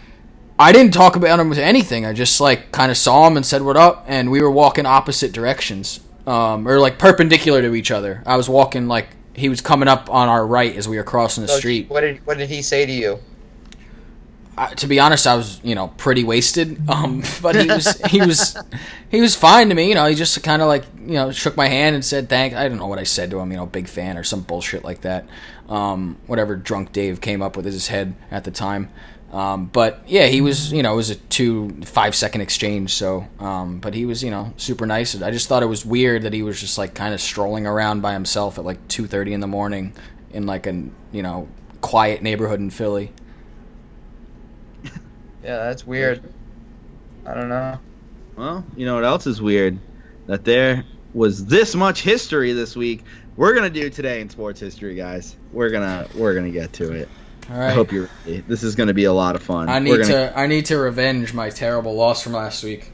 I didn't talk about him with anything. I just like kind of saw him and said what up, and we were walking opposite directions, um, or like perpendicular to each other. I was walking like he was coming up on our right as we were crossing the So, street. What did What did he say to you? I, to be honest, I was you know pretty wasted, um, but he was he was he was fine to me. You know, he just kind of like you know shook my hand and said thank. I don't know what I said to him. You know, big fan or some bullshit like that. Um, whatever drunk Dave came up with his head at the time. Um, but yeah, he was, you know, it was a two, five second exchange. So, um, but he was, you know, super nice. I just thought it was weird that he was just like kind of strolling around by himself at like 2.30 in the morning in like a, you know, quiet neighborhood in Philly. Yeah, that's weird. I don't know. Well, you know what else is weird? That there was this much history this week. We're gonna do today in sports history, guys. We're gonna we're gonna get to it. All I hope you're ready. This is gonna be a lot of fun. I need gonna- to, I need to revenge my terrible loss from last week.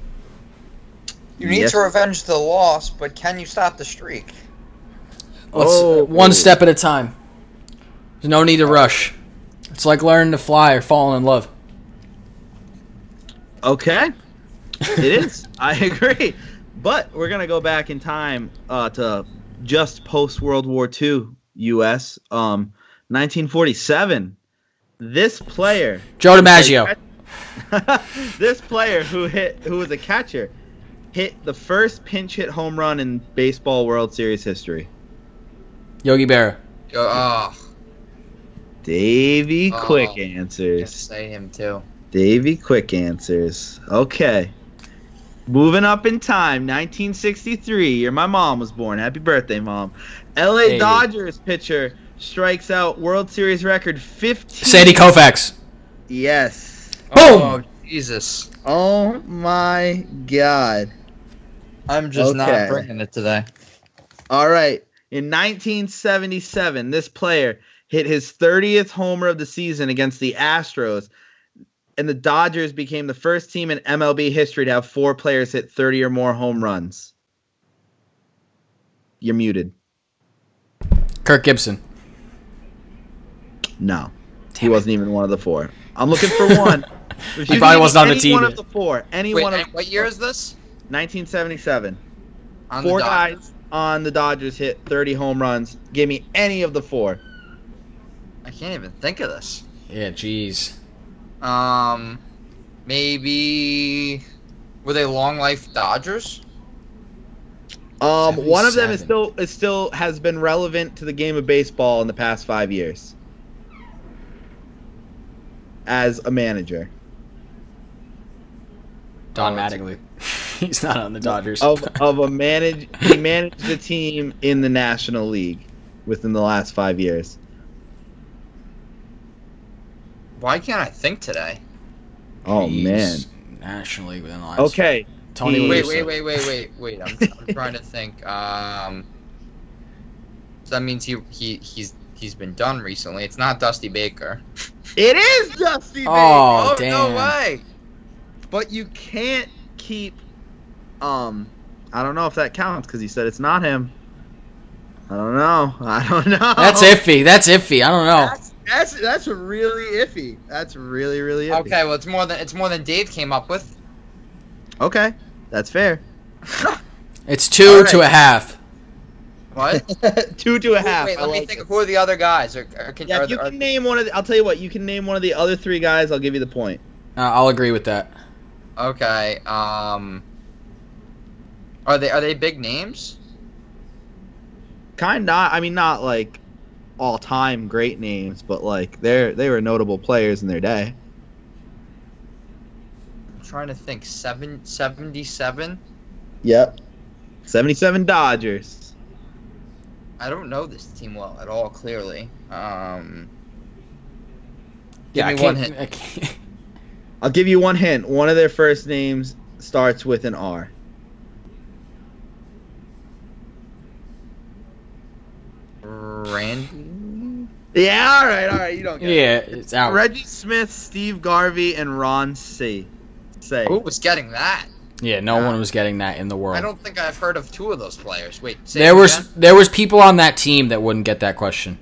You need Yes. to revenge the loss, but can you stop the streak? Let's, Oh. one step at a time. There's no need to rush. It's like learning to fly or falling in love. Okay. It is. I agree. But we're gonna go back in time uh, to just post World War II U.S. Um, 1947. This player, Joe DiMaggio. this player who hit, who was a catcher, hit the first pinch hit home run in baseball World Series history. Yogi Berra. Go, oh, ah. Davy Oh. Quick just answers. say him too. Davy Quick answers. Okay. Moving up in time, 1963. Year my mom was born. Happy birthday, mom. LA Hey. Dodgers pitcher strikes out World Series record 15. Sandy Koufax. Yes. Oh Jesus! Oh my God. I'm just Okay. not bringing it today. All right. In 1977, this player hit his 30th homer of the season against the Astros, and the Dodgers became the first team in MLB history to have four players hit 30 or more home runs. You're muted. Kirk Gibson. No, he wasn't even one of the four. I'm looking for one. If He probably wasn't on the any One of the four. Any Wait, one of and what year is this? 1977. On Four guys on the Dodgers hit 30 home runs. Give me any of the four. I can't even think of this. Yeah, jeez. Um, maybe were they long life Dodgers? Um, one of them is still is still has been relevant to the game of baseball in the past five years as a manager Don Oh, Mattingly. He's not on the Dodgers. of of a manage. He managed the team in the National League within the last five years. Why can't I think today? Oh Jeez. man. National League within the last. Okay. Tony. He- Wait, wait, wait, wait, wait, wait. I'm, I'm trying to think. Um, so that means he he he's he's been done recently. It's not Dusty Baker. It is Dusty Baker. Oh, no damn. way! But you can't keep. Um, I don't know if that counts because he said it's not him. I don't know. I don't know. That's iffy. That's iffy. I don't know. That's that's that's really iffy. That's really really iffy. Okay, well it's more than it's more than Dave came up with. Okay, that's fair. It's two All right. to a half. What? Two to a half. Wait, I let me like think. it. Who are the other guys? Or, or can, Yeah, are, if you are- can name one of the, I'll tell you what. You can name one of the other three guys. I'll give you the point. Uh, I'll agree with that. okay. Um, are they are they big names? Kind of not. I mean, not like all time great names, but like they're they were notable players in their day. I'm trying to think. Seven seventy seven. Yep. Seventy-seven Dodgers. I don't know this team well at all. Clearly. Um. Give yeah, me I one can't- hint. I can't- I'll give you one hint. One of their first names starts with an R. Randy. Yeah. All right. All right. You don't get Yeah, it. Yeah, it's out. Reggie Smith, Steve Garvey, and Ron Cey. Say. Who was getting that? Yeah, no one was getting that in the world. I don't think I've heard of two of those players. Wait, say there was again? there was people on that team that wouldn't get that question.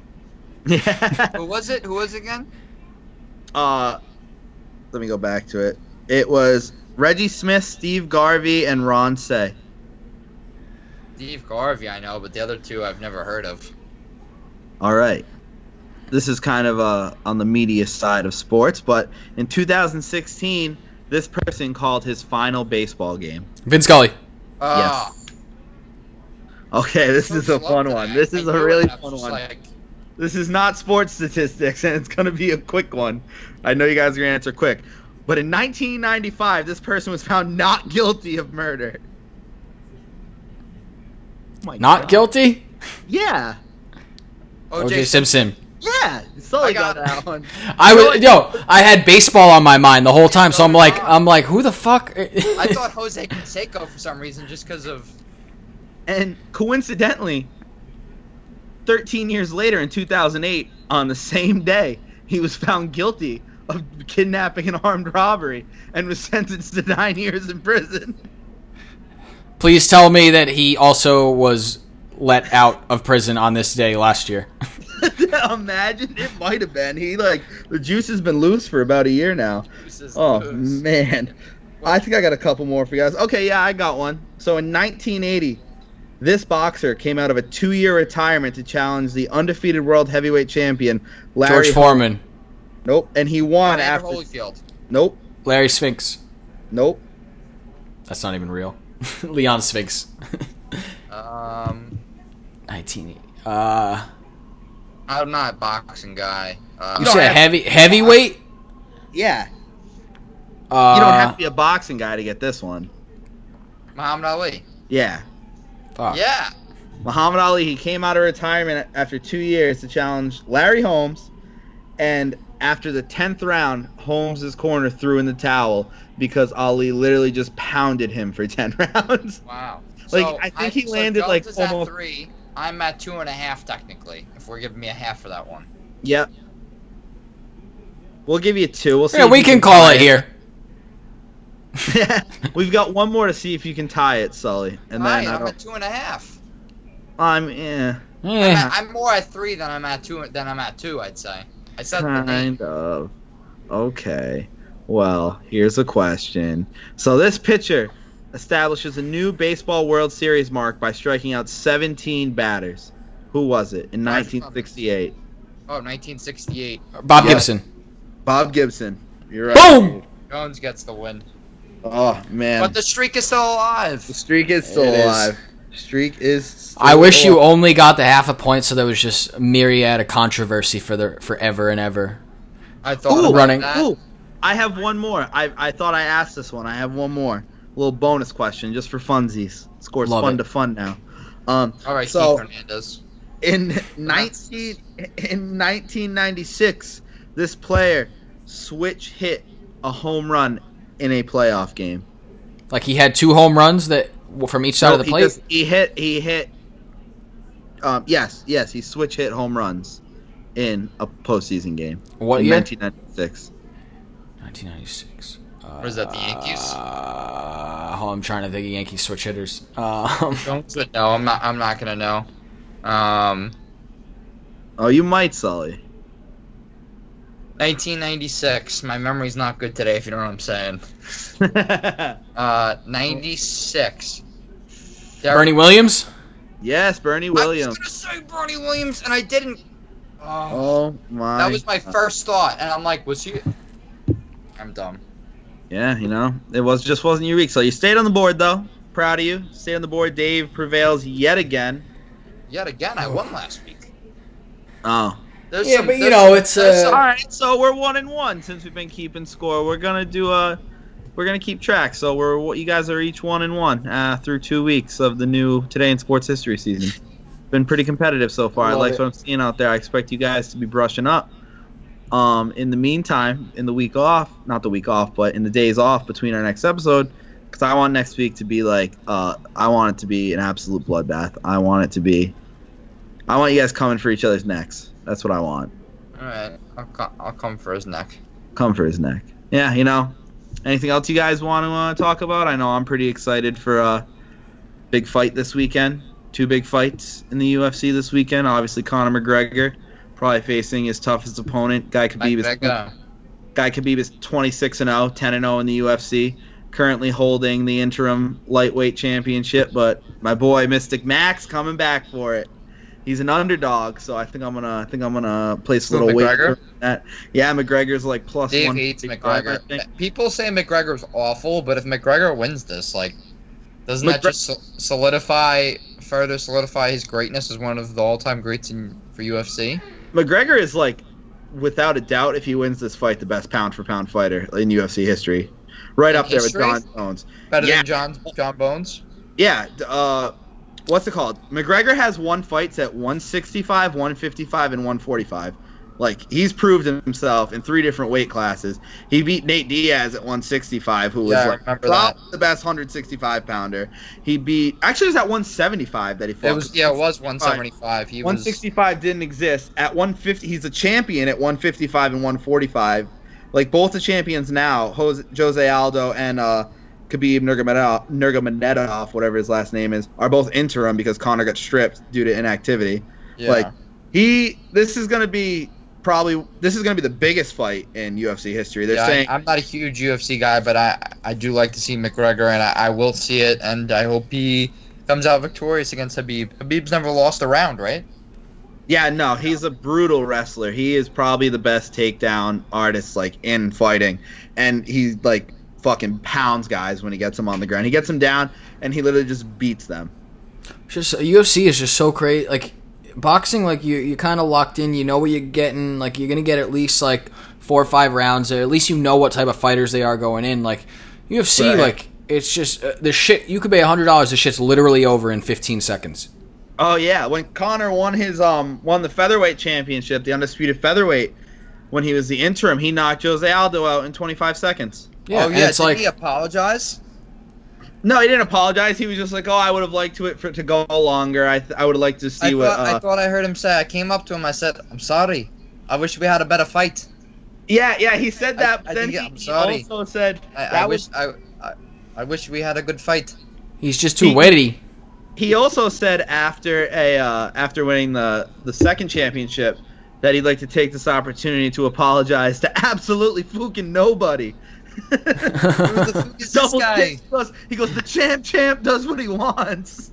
Yeah. Who was it? Who was it again? uh, let me go back to it. It was Reggie Smith, Steve Garvey, and Ron Cey. Steve Garvey, I know, but the other two I've never heard of. All right. This is kind of uh, on the media side of sports, but in 2016, this person called his final baseball game. Vince Scully. Ah, Okay, this is a fun today. one. This is a really and I was fun one. like, This is not sports statistics, and it's going to be a quick one. I know you guys are going to answer quick. But in 1995, this person was found not guilty of murder. Oh Not God. guilty? Yeah. OJ OJ Simpson. Yeah. Sully I got got, that one. I was yo, I had baseball on my mind the whole time, so I'm oh, like I'm like, who the fuck? I thought Jose Canseco for some reason, just because of. And coincidentally, 13 years later in 2008, on the same day, he was found guilty of kidnapping and armed robbery and was sentenced to nine years in prison. Please tell me that he also was let out of prison on this day last year. Imagine it might have been. He like the juice has been loose for about a year now. Oh man, I think I got a couple more for you guys. Okay, yeah, I got one. So in 1980, this boxer came out of a two-year retirement to challenge the undefeated world heavyweight champion Larry. George Foreman, Nope, and he won Evander after. Holyfield. Nope, Larry Sphinx. nope. That's not even real. Leon Sphinx. Um, 1980. Uh, I'm not a boxing guy. Uh, you don't said have- heavy heavyweight. Yeah, Uh, you don't have to be a boxing guy to get this one. Muhammad Ali. Yeah. fuck. Yeah. Muhammad Ali he came out of retirement after two years to challenge Larry Holmes, and after the tenth round, Holmes's corner threw in the towel because Ali literally just pounded him for ten rounds. Wow. Like, I think he landed, Jones like, almost- three. I'm at two and a half technically. If we're giving me a half for that one. Yep. We'll give you two. We'll see. Yeah, we you can call tie it here. We've got one more to see if you can tie it, Sully, and Alright, then I I'm don't, at two and a half. I'm yeah, I'm, Yeah. at, I'm more at three than I'm at two. Than I'm at two. I'd say. I said the eight. kind of. Okay. Well, here's a question. So this pitcher establishes a new baseball World Series mark by striking out 17 batters. Who was it in 1968? Oh, 1968. Bob Yeah. Gibson. Bob Gibson. You're right. Boom! Jones gets the win. Oh man, But the streak is still alive. the streak is still It is. alive. Streak is. Still I wish you only got the half a point, so there was just a myriad of controversy for the forever and ever. I thought Ooh, about running. that. Ooh, I have one more. I I thought I asked this one. I have one more. A little bonus question just for funsies. Scores Love fun it. to fun now. Um, All right, So- Keith Hernandez. in 19 in 1996, this player switch hit a home run in a playoff game. Like he had two home runs that from each side No, of the he plate. just- he hit. He hit. Um, yes, yes, he switch hit home runs in a postseason game what in year? 1996. 1996. What is that, the Yankees? Uh, oh, I'm trying to think of Yankees switch hitters. Um, Jones would know. I'm not. I'm not gonna know. Um, Oh, you might, Sully. 1996. My memory's not good today, if you know what I'm saying. Uh, 96. Derek- Bernie Williams. yes, Bernie Williams. I Williams. was gonna say Bernie Williams, and I didn't. Oh, Oh my. that was my first thought, and I'm like, was he? I'm dumb. Yeah, you know, it was just wasn't your week. So you stayed on the board though. Proud of you. Stayed on the board. Dave prevails yet again. Yet again, I won last week. Oh. There's Yeah, some- but you know, it's, there's uh, All some- right, so we're one and one since we've been keeping score. We're gonna do a, we're gonna keep track. So we're you guys are each one and one uh, through two weeks of the new Today in Sports History season. Been pretty competitive so far. I like it. what I'm seeing out there. I expect you guys to be brushing up. Um, in the meantime, in the week off, not the week off, but in the days off between our next episode, because I want next week to be like, uh, I want it to be an absolute bloodbath. I want it to be, I want you guys coming for each other's necks. That's what I want. All right, I'll, co- I'll come for his neck. come for his neck. Yeah, you know. Anything else you guys want to uh, talk about? I know I'm pretty excited for a big fight this weekend. Two big fights in the UFC this weekend. Obviously, Conor McGregor probably facing his toughest opponent. Guy Khabib is. Guy Khabib is 26 and 0, 10 and 0 in the UFC. Currently holding the interim lightweight championship, but my boy Mystic Mac coming back for it. He's an underdog, so I think I'm gonna I think I'm gonna place a little weight McGregor? on that. Yeah, McGregor's like plus Dave one. hates I McGregor. think. People say McGregor's awful, but if McGregor wins this, like, doesn't that just solidify, further solidify his greatness as one of the all-time greats in for UFC? McGregor is like, without a doubt, if he wins this fight, the best pound for pound fighter in UFC history, right In up there with? Jon Bones. Better Yeah. than John Jon Bones. Yeah, uh, what's it called? McGregor has won fights at 165, 155, and 145. Like he's proved himself in three different weight classes. He beat Nate Diaz at 165, who was Yeah, I like probably the best 165 pounder. He beat actually it was at 175 that he fought. It was yeah, it was 175. He was 165 didn't exist. At 150, he's a champion at 155 and 145. Like both the champions now, Jose, Jose Aldo and uh, Khabib Nurmagomedov, Nurmagomedov, whatever his last name is, are both interim because Conor got stripped due to inactivity. yeah. Like he, this is gonna be probably this is gonna be the biggest fight in UFC history. They're Yeah, saying I, am not a huge UFC guy, but I I do like to see McGregor, and I, I will see it, and I hope he comes out victorious against Khabib. Khabib's never lost a round, right? Yeah, no, he's a brutal wrestler. He is probably the best takedown artist like in fighting, and he like fucking pounds guys when he gets them on the ground. He gets them down, and he literally just beats them. Just UFC is just so crazy. Like boxing, like you you kind of locked in. You know what you're getting. Like you're gonna get at least like four or five rounds. Or at least you know what type of fighters they are going in. Like UFC, Right. like it's just uh, the shit. You could pay hundred dollars. The shit's literally over in 15 seconds. Oh yeah, when Conor won his um won the featherweight championship, the undisputed featherweight, when he was the interim, he knocked Jose Aldo out in 25 seconds. Yeah, oh yeah. it's Did like he apologize? No, he didn't apologize. He was just like, "Oh, I would have liked to it for it to go longer. I th- I would have liked to see I what." thought, Uh, I thought I heard him say. I came up to him. I said, "I'm sorry. I wish we had a better fight. yeah, yeah, he said that. I- but I then he, I'm he also said I, that I was wish I, I, I wish we had a good fight." he's just too He- witty. he also said after a uh, after winning the the second championship that he'd like to take this opportunity to apologize to absolutely fucking nobody. Who the fuck is this Double guy? kick plus- He goes, the champ champ does what he wants.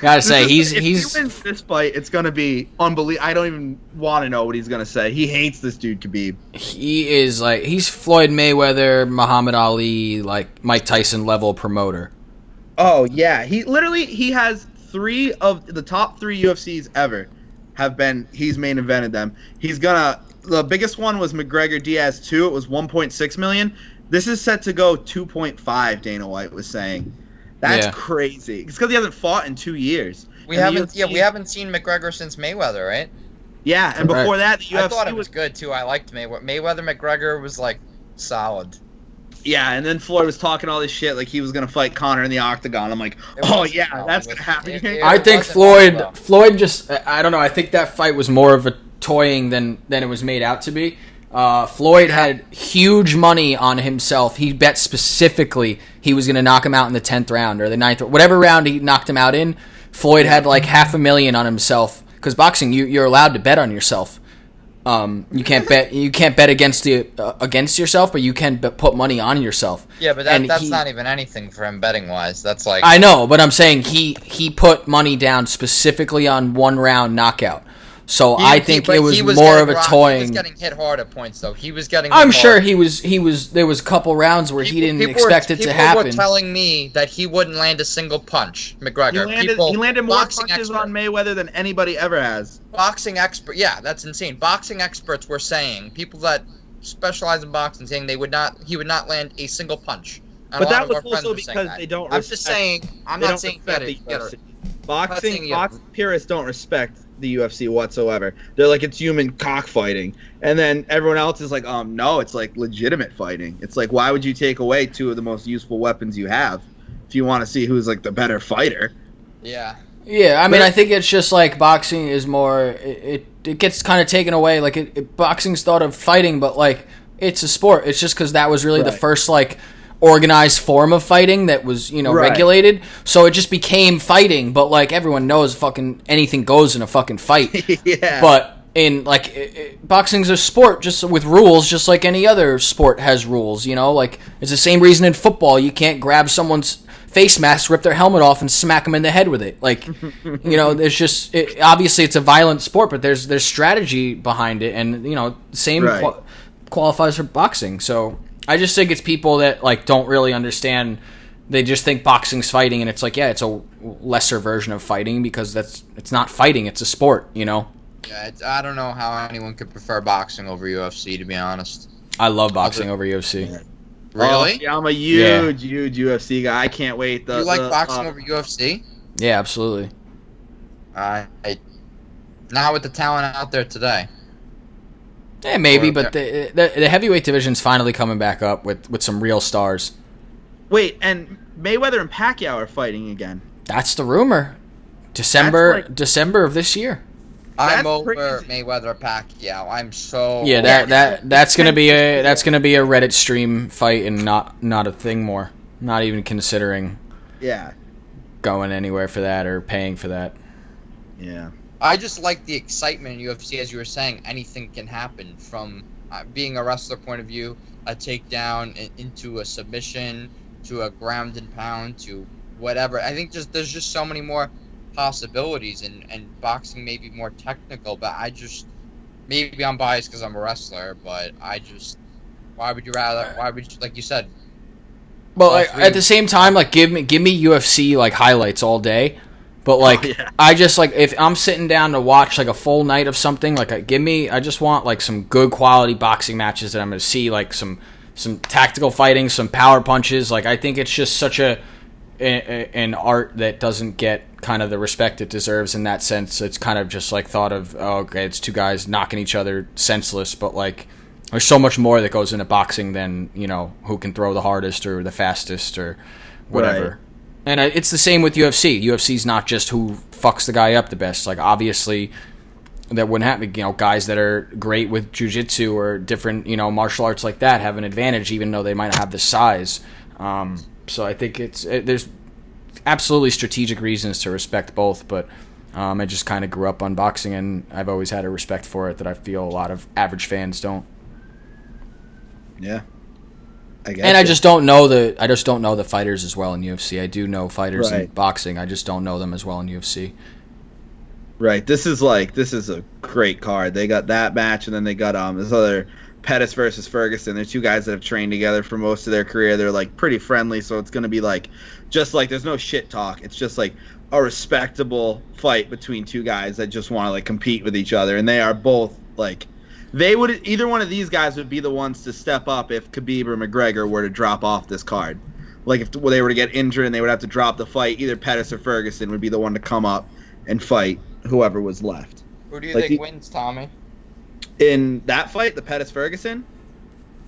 Gotta say, This he's if he's he wins this fight, it's gonna be unbelievable. I don't even want to know what he's gonna say. He hates this dude, Khabib. he is like he's Floyd Mayweather, Muhammad Ali, like Mike Tyson level promoter. Oh yeah, he literally he has three of the top three UFCs ever have been he's main evented them. He's gonna the biggest one was McGregor Diaz two. It was 1.6 million. This is set to go 2.5. Dana White was saying. That's Yeah. crazy. It's because he hasn't fought in two years. We And haven't. Yeah, we haven't seen McGregor since Mayweather, right? Yeah, and Correct. before that, the UFC I thought it was was good too. I liked Mayweather. Mayweather McGregor was like solid. Yeah, and then Floyd was talking all this shit like he was gonna fight Conor in the octagon. I'm like, It oh yeah, that's gonna happen. it- it- I think Floyd well. Floyd just I don't know. I think that fight was more of a toying than than it was made out to be. Uh, Floyd had huge money on himself. He bet specifically he was going to knock him out in the tenth round or the ninth, whatever round he knocked him out in. Floyd had like half a million on himself because boxing you you're allowed to bet on yourself. Um, you can't bet you can't bet against the uh, against yourself, but you can bet, put money on yourself. Yeah, but that, that's he- not even anything for him betting wise. That's like I know, but I'm saying he he put money down specifically on one round knockout. So He- I think but it was, he more of a rocked- toying. He was getting hit hard at points though. He was getting. I'm hit sure hard. he was he was there was a couple rounds where he didn't expect were, it to people happen. were telling me that he wouldn't land a single punch. McGregor. He landed, people, he landed more boxing punches expert- on Mayweather than anybody ever has. boxing expert. Yeah, that's insane. Boxing experts were saying people that specialize in boxing saying they would not. He would not land a single punch. And But a lot that of was our also because they don't I'm just saying. I'm not saying respect get the it. Get UFC. it. Boxing, box purists don't respect the UFC whatsoever. They're like it's human cockfighting, and then everyone else is like, um, no, it's like legitimate fighting. It's like why would you take away two of the most useful weapons you have if you want to see who's like the better fighter? Yeah. yeah, I mean, But- I think it's just like boxing is more. It it, it gets kind of taken away. Like it, it, boxing's thought of fighting, but like it's a sport. It's just because that was really the first like organized form of fighting that was you know Right. regulated. So it just became fighting. But like everyone knows, fucking anything goes in a fucking fight. yeah, But in like i i boxing's a sport just with rules, just like any other sport has rules. You know, like it's the same reason in football you can't grab someone's face mask, rip their helmet off, and smack them in the head with it. Like, you know, there's just it, obviously it's a violent sport, but there's there's strategy behind it, and you know, same Right. qua- qualifies for boxing. So I just think it's people that like don't really understand. They just think boxing's fighting, and it's like, yeah, it's a lesser version of fighting because that's it's not fighting; it's a sport. You know. Yeah, it's, I don't know how anyone could prefer boxing over UFC, to be honest. I love boxing over UFC. Really? Oh, yeah, I'm a huge, huge UFC guy. I can't wait. The, you like the, boxing uh, over UFC? Yeah, absolutely. I, I not with the talent out there today. Yeah, maybe, Or- but the, the the heavyweight division's finally coming back up with with some real stars. Wait, and Mayweather and Pacquiao are fighting again. That's the rumor. December like- December of this year. I'm over crazy. Mayweather Pacquiao. I'm so Yeah, that that that's gonna be a that's gonna be a Reddit stream fight and not not a thing more. Not even considering Yeah, going anywhere for that or paying for that. yeah. I just like the excitement in UFC, as you were saying. Anything can happen from uh, being a wrestler point of view, a takedown into a submission to a ground and pound to whatever. I think just there's just so many more possibilities, and and boxing may be more technical, but I just maybe I'm biased because I'm a wrestler, but I just why would you rather? Why would you, like you said? Well, like, at the same time, like give me give me UFC like highlights all day. But oh, like Oh, yeah. I just like if I'm sitting down to watch like a full night of something, like give me I just want like some good quality boxing matches that I'm gonna see, like some some tactical fighting, some power punches. Like I think it's just such a an art that doesn't get kind of the respect it deserves in that sense. It's kind of just like thought of, oh, okay, it's two guys knocking each other senseless, but like there's so much more that goes into boxing than you know who can throw the hardest or the fastest or whatever. Right. And it's the same with UFC. UFC's not just who fucks the guy up the best. Like obviously that wouldn't happen. You know, guys that are great with jujitsu or different, you know, martial arts like that have an advantage, even though they might not have the size. Um, so I think it's it, there's absolutely strategic reasons to respect both, but um, I just kind of grew up on boxing, and I've always had a respect for it that I feel a lot of average fans don't. Yeah. I and I just don't know the I just don't know the fighters as well in UFC. I do know fighters right. in boxing. I just don't know them as well in UFC. Right. This is like this is a great card. They got that match, and then they got um this other Pettis versus Ferguson. They're two guys that have trained together for most of their career. They're like pretty friendly, so it's gonna be like just like there's no shit talk. It's just like a respectable fight between two guys that just want to like compete with each other, and they are both like they would either one of these guys would be the ones to step up if Khabib or McGregor were to drop off this card. Like if they were to get injured and they would have to drop the fight, either Pettis or Ferguson would be the one to come up and fight whoever was left. Who do you like think he, wins, Tommy? In that fight, the Pettis Ferguson?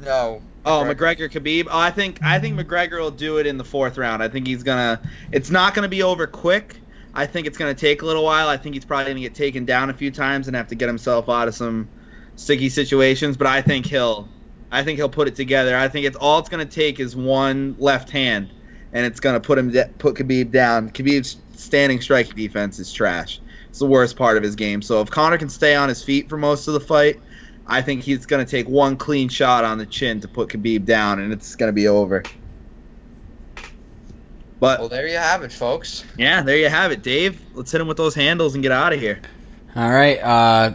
No. Oh, McGregor Khabib. Oh, I think I think mm-hmm. McGregor will do it in the fourth round. I think he's gonna. It's not gonna be over quick. I think it's gonna take a little while. I think he's probably gonna get taken down a few times and have to get himself out of some sticky situations. But I think he'll. I think he'll put it together. I think it's all it's gonna take is one left hand, and it's gonna put him de- put Khabib down. Khabib's standing strike defense is trash. It's the worst part of his game. So if Conor can stay on his feet for most of the fight, I think he's going to take one clean shot on the chin to put Khabib down, and it's going to be over. But well, there you have it, folks. Yeah, there you have it, Dave. Let's hit him with those handles and get out of here. All right, uh,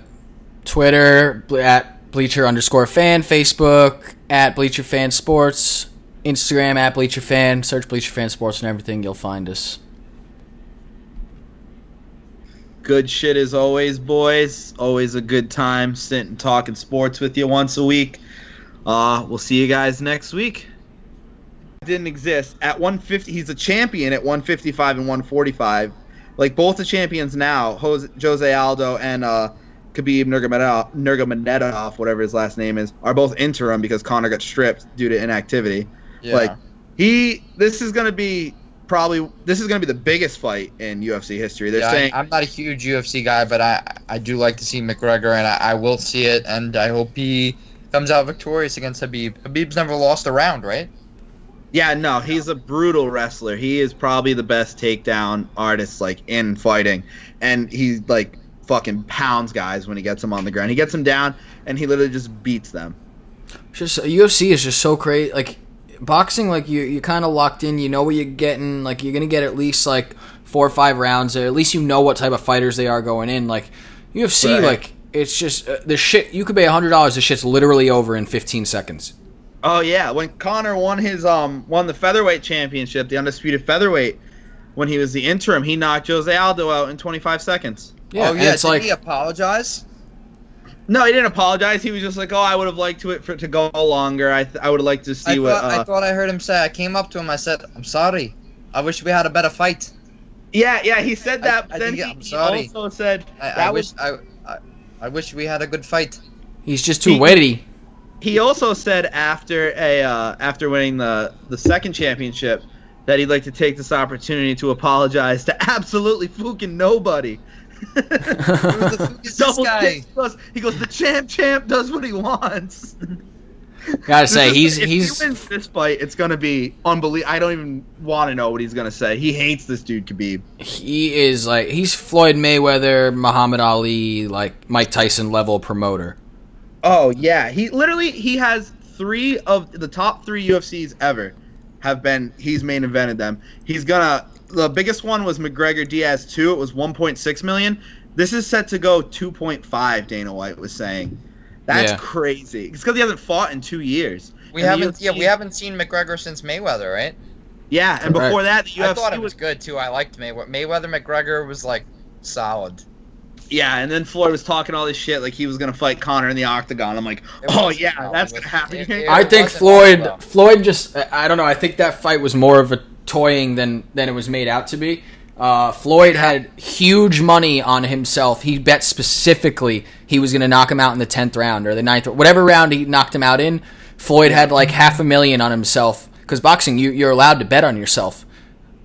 Twitter at Bleacher underscore Fan, Facebook at Bleacher Fan Sports, Instagram at Bleacher Fan. Search Bleacher Fan Sports and everything, you'll find us. Good shit as always, boys. Always a good time sitting talking sports with you once a week. Uh, we'll see you guys next week. Didn't exist at 150. He's a champion at 155 and 145. Like both the champions now, Jose, Jose Aldo and uh, Khabib Nurmagomedov, Nurmagomedov, whatever his last name is, are both interim because Conor got stripped due to inactivity. Yeah. Like he, this is gonna be probably this is going to be the biggest fight in UFC history. They're yeah, saying I, am not a huge UFC guy, but I I do like to see McGregor, and I, I, will see it, and I hope he comes out victorious against Khabib. Khabib's never lost a round, right? Yeah, no, he's a brutal wrestler. He is probably the best takedown artist like in fighting, and he like fucking pounds guys when he gets them on the ground. He gets them down, and he literally just beats them. Just UFC is just so crazy. Like boxing, like you you kind of locked in. You know what you're getting. Like you're gonna get at least like four or five rounds. Or at least you know what type of fighters they are going in. Like UFC, right. like it's just uh, the shit. You could pay hundred dollars. The shit's literally over in 15 seconds. Oh yeah, when Conor won his um won the featherweight championship, the undisputed featherweight, when he was the interim, he knocked Jose Aldo out in 25 seconds. Yeah, oh yeah, it's Did like he apologize. No, he didn't apologize. He was just like, "Oh, I would have liked to it for to go longer. I th- I would have liked to see I what." Thought, uh, I thought I heard him say. I came up to him. I said, "I'm sorry. I wish we had a better fight." Yeah, yeah, he said that. I, I then he, I'm sorry. he also said, I, I wish I, I, I wish we had a good fight." He's just too he, witty. He also said after a uh, after winning the the second championship that he'd like to take this opportunity to apologize to absolutely fucking nobody Double guy? Goes, he goes, the champ champ does what he wants. Gotta say, he's if he's. he wins this fight, it's gonna be unbelievable. I don't even want to know what he's gonna say. He hates this dude, Khabib. He is like he's Floyd Mayweather, Muhammad Ali, like Mike Tyson level promoter. Oh yeah, he literally he has three of the top three UFCs ever have been he's main evented them. He's gonna the biggest one was McGregor Diaz two. It was 1.6 million. This is set to go 2.5. Dana White was saying. That's yeah. crazy. It's because he hasn't fought in two years. We and haven't. UFC, yeah, we haven't seen McGregor since Mayweather, right? Yeah, and Correct. before that, the UFC I thought it was, was good too. I liked Mayweather. Mayweather McGregor was like solid. Yeah, and then Floyd was talking all this shit like he was gonna fight Conor in the octagon. I'm like, oh yeah, that's gonna happen. It, it I think Floyd, Floyd just, I don't know. I think that fight was more of a toying than than it was made out to be. Uh, Floyd had huge money on himself. He bet specifically he was going to knock him out in the tenth round or the ninth, whatever round he knocked him out in. Floyd had like half a million on himself because boxing, you, you're allowed to bet on yourself.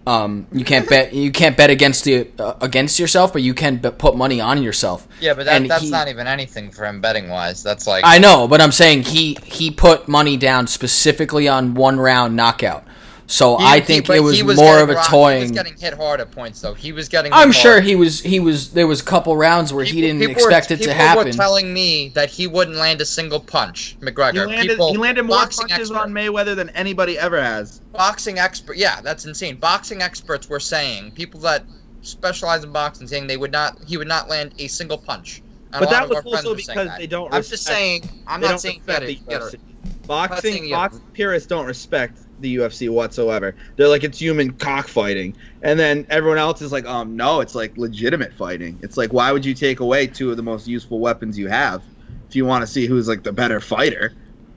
Um, you can't bet you can't bet against the uh, against yourself, but you can put money on yourself. Yeah, but that, that's he- not even anything for him betting wise. That's like I know, but I'm saying he he put money down specifically on one round knockout. So He- I think but it was, he more of a rocked- He was getting hit hard at points, though. He was getting. I'm hit sure hard. he was he was there was a couple rounds where he didn't expect were, it to people happen. were telling me that he wouldn't land a single punch, He McGregor. landed, people, he landed more boxing punches expert- on Mayweather than anybody ever has. boxing expert. Yeah, that's insane. Boxing experts were saying people that specialize in boxing saying they would not. He would not land a single punch. And But a lot that of was our also because they don't I'm just saying. I'm not saying respect get the it. Get UFC. it. Boxing, box purists don't respect the UFC whatsoever. They're like it's human cockfighting, and then everyone else is like, um, no, it's like legitimate fighting. It's like why would you take away two of the most useful weapons you have if you want to see who's like the better fighter?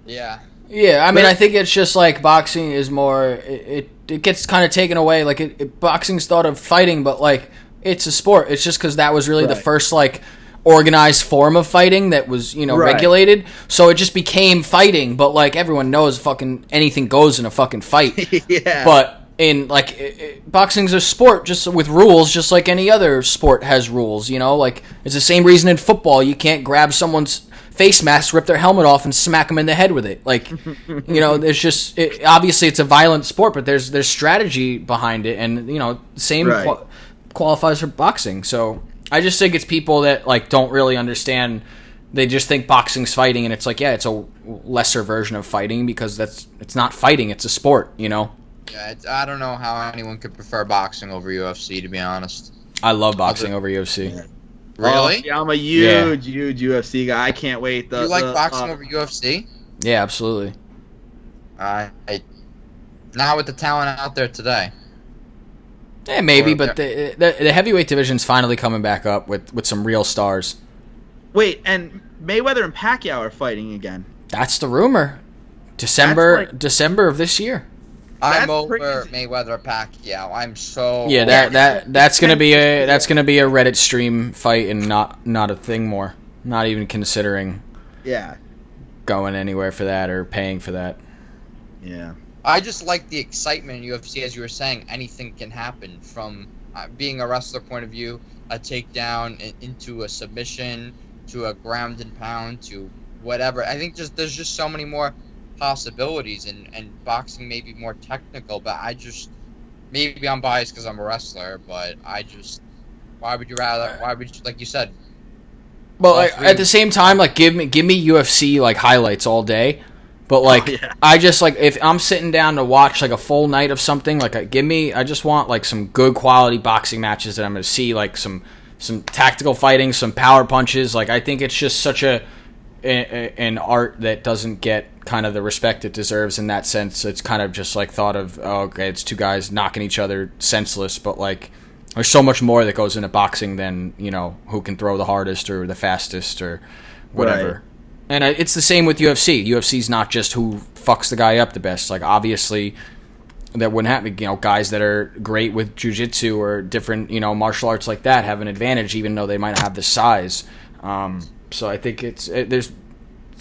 Yeah. Yeah, I mean, But- I think it's just like boxing is more. It it, it gets kind of taken away. Like it, it, boxing's thought of fighting, but like it's a sport. It's just because that was really the first like organized form of fighting that was you know Right. regulated. So it just became fighting. But like everyone knows, fucking anything goes in a fucking fight. yeah, But in like boxing's a sport just with rules, just like any other sport has rules. You know, like it's the same reason in football you can't grab someone's face mask, rip their helmet off, and smack them in the head with it. Like, you know, there's just it, obviously it's a violent sport, but there's there's strategy behind it, and you know, same Right. qua- qualifies for boxing. So I just think it's people that like don't really understand. They just think boxing's fighting, and it's like, yeah, it's a lesser version of fighting because that's it's not fighting; it's a sport. You know. Yeah. It's, I don't know how anyone could prefer boxing over UFC. To be honest. I love boxing over UFC. Really? Oh, yeah, I'm a huge, huge UFC guy. I can't wait. The, you like the, boxing uh, over UFC? Yeah, absolutely. I, I not with the talent out there today. Yeah, maybe, Or- but the, the the heavyweight division's finally coming back up with with some real stars. Wait, and Mayweather and Pacquiao are fighting again. That's the rumor. December like- December of this year. I'm over crazy. Mayweather Pacquiao. I'm so Yeah, that that that's gonna be a that's gonna be a Reddit stream fight and not not a thing more. Not even considering Yeah, going anywhere for that or paying for that. yeah. I just like the excitement in UFC, as you were saying. Anything can happen from uh, being a wrestler point of view, a takedown in, into a submission, to a ground and pound, to whatever. I think just there's just so many more possibilities, and and boxing may be more technical, but I just maybe I'm biased because I'm a wrestler, but I just why would you rather? Why would you, like you said? Well, All like, at the same time, like give me give me UFC like highlights all day. But oh, like Oh, yeah. I just like if I'm sitting down to watch like a full night of something, like give me I just want like some good quality boxing matches that I'm going to see like some some tactical fighting, some power punches. Like I think it's just such a, a, a- an art that doesn't get kind of the respect it deserves in that sense. It's kind of just like thought of oh, okay, it's two guys knocking each other senseless, but like there's so much more that goes into boxing than you know who can throw the hardest or the fastest or whatever. Right. And it's the same with UFC. UFC's not just who fucks the guy up the best. Like obviously, that wouldn't happen. You know, guys that are great with jujitsu or different you know martial arts like that have an advantage, even though they might not have the size. Um, so I think it's it, there's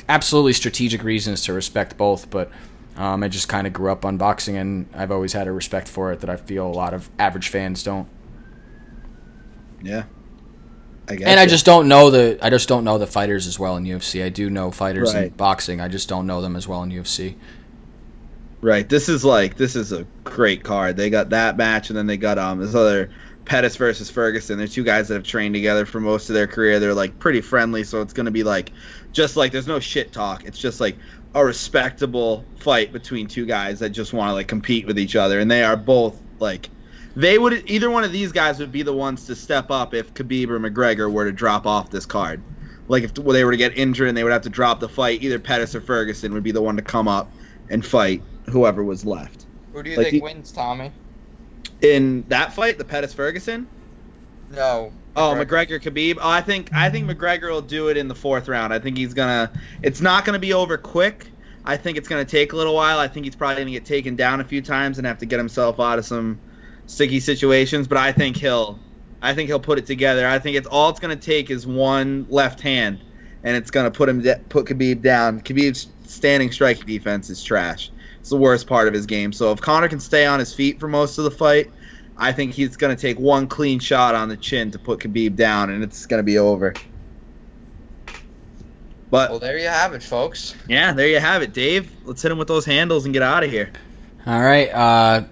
absolutely strategic reasons to respect both, but. Um, I just kind of grew up on boxing, and I've always had a respect for it that I feel a lot of average fans don't. Yeah. I guess. And I just don't know the I just don't know the fighters as well in UFC. I do know fighters in boxing. I just don't know them as well in UFC. Right. This is like this is a great card. They got that match, and then they got um this other Pettis versus Ferguson. They're two guys that have trained together for most of their career. They're like pretty friendly, so it's gonna be like just like there's no shit talk. It's just like a respectable fight between two guys that just want to like compete with each other, and they are both like. They would either one of these guys would be the ones to step up if Khabib or McGregor were to drop off this card. Like if they were to get injured and they would have to drop the fight, either Pettis or Ferguson would be the one to come up and fight whoever was left. Who do you Like think the- wins, Tommy? In that fight, the Pettis Ferguson. No. Oh, McGregor Khabib. Oh, I think I think McGregor will do it in the fourth round. I think he's gonna. It's not gonna be over quick, I think it's going to take a little while. I think he's probably going to get taken down a few times and have to get himself out of some sticky situations. But I think he'll, I think he'll put it together. I think it's all it's going to take is one left hand, and it's going to put him de- put Khabib down. Khabib's standing striking defense is trash. It's the worst part of his game. So if Conor can stay on his feet for most of the fight, I think he's going to take one clean shot on the chin to put Khabib down, and it's going to be over. But Well, there you have it, folks. yeah, there you have it, Dave. Let's hit him with those handles and get out of here. All right. Uh,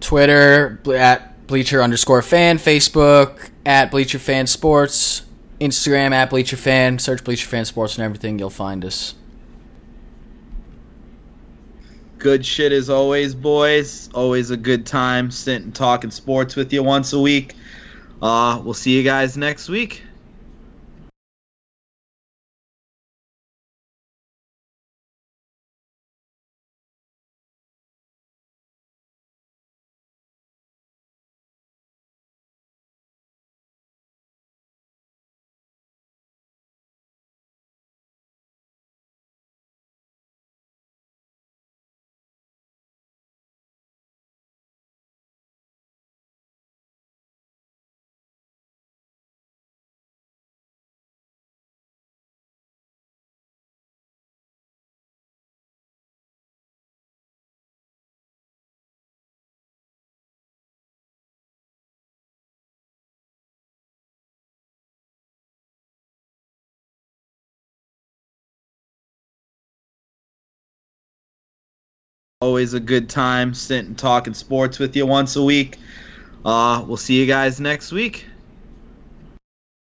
Twitter at Bleacher underscore fan. Facebook at Bleacher Fan Sports. Instagram at Bleacher Fan. Search Bleacher Fan Sports and everything. You'll find us. Good shit as always, boys. Always a good time sitting talking sports with you once a week. Uh, we'll see you guys next week. Always a good time sitting talking sports with you once a week. Uh, we'll see you guys next week.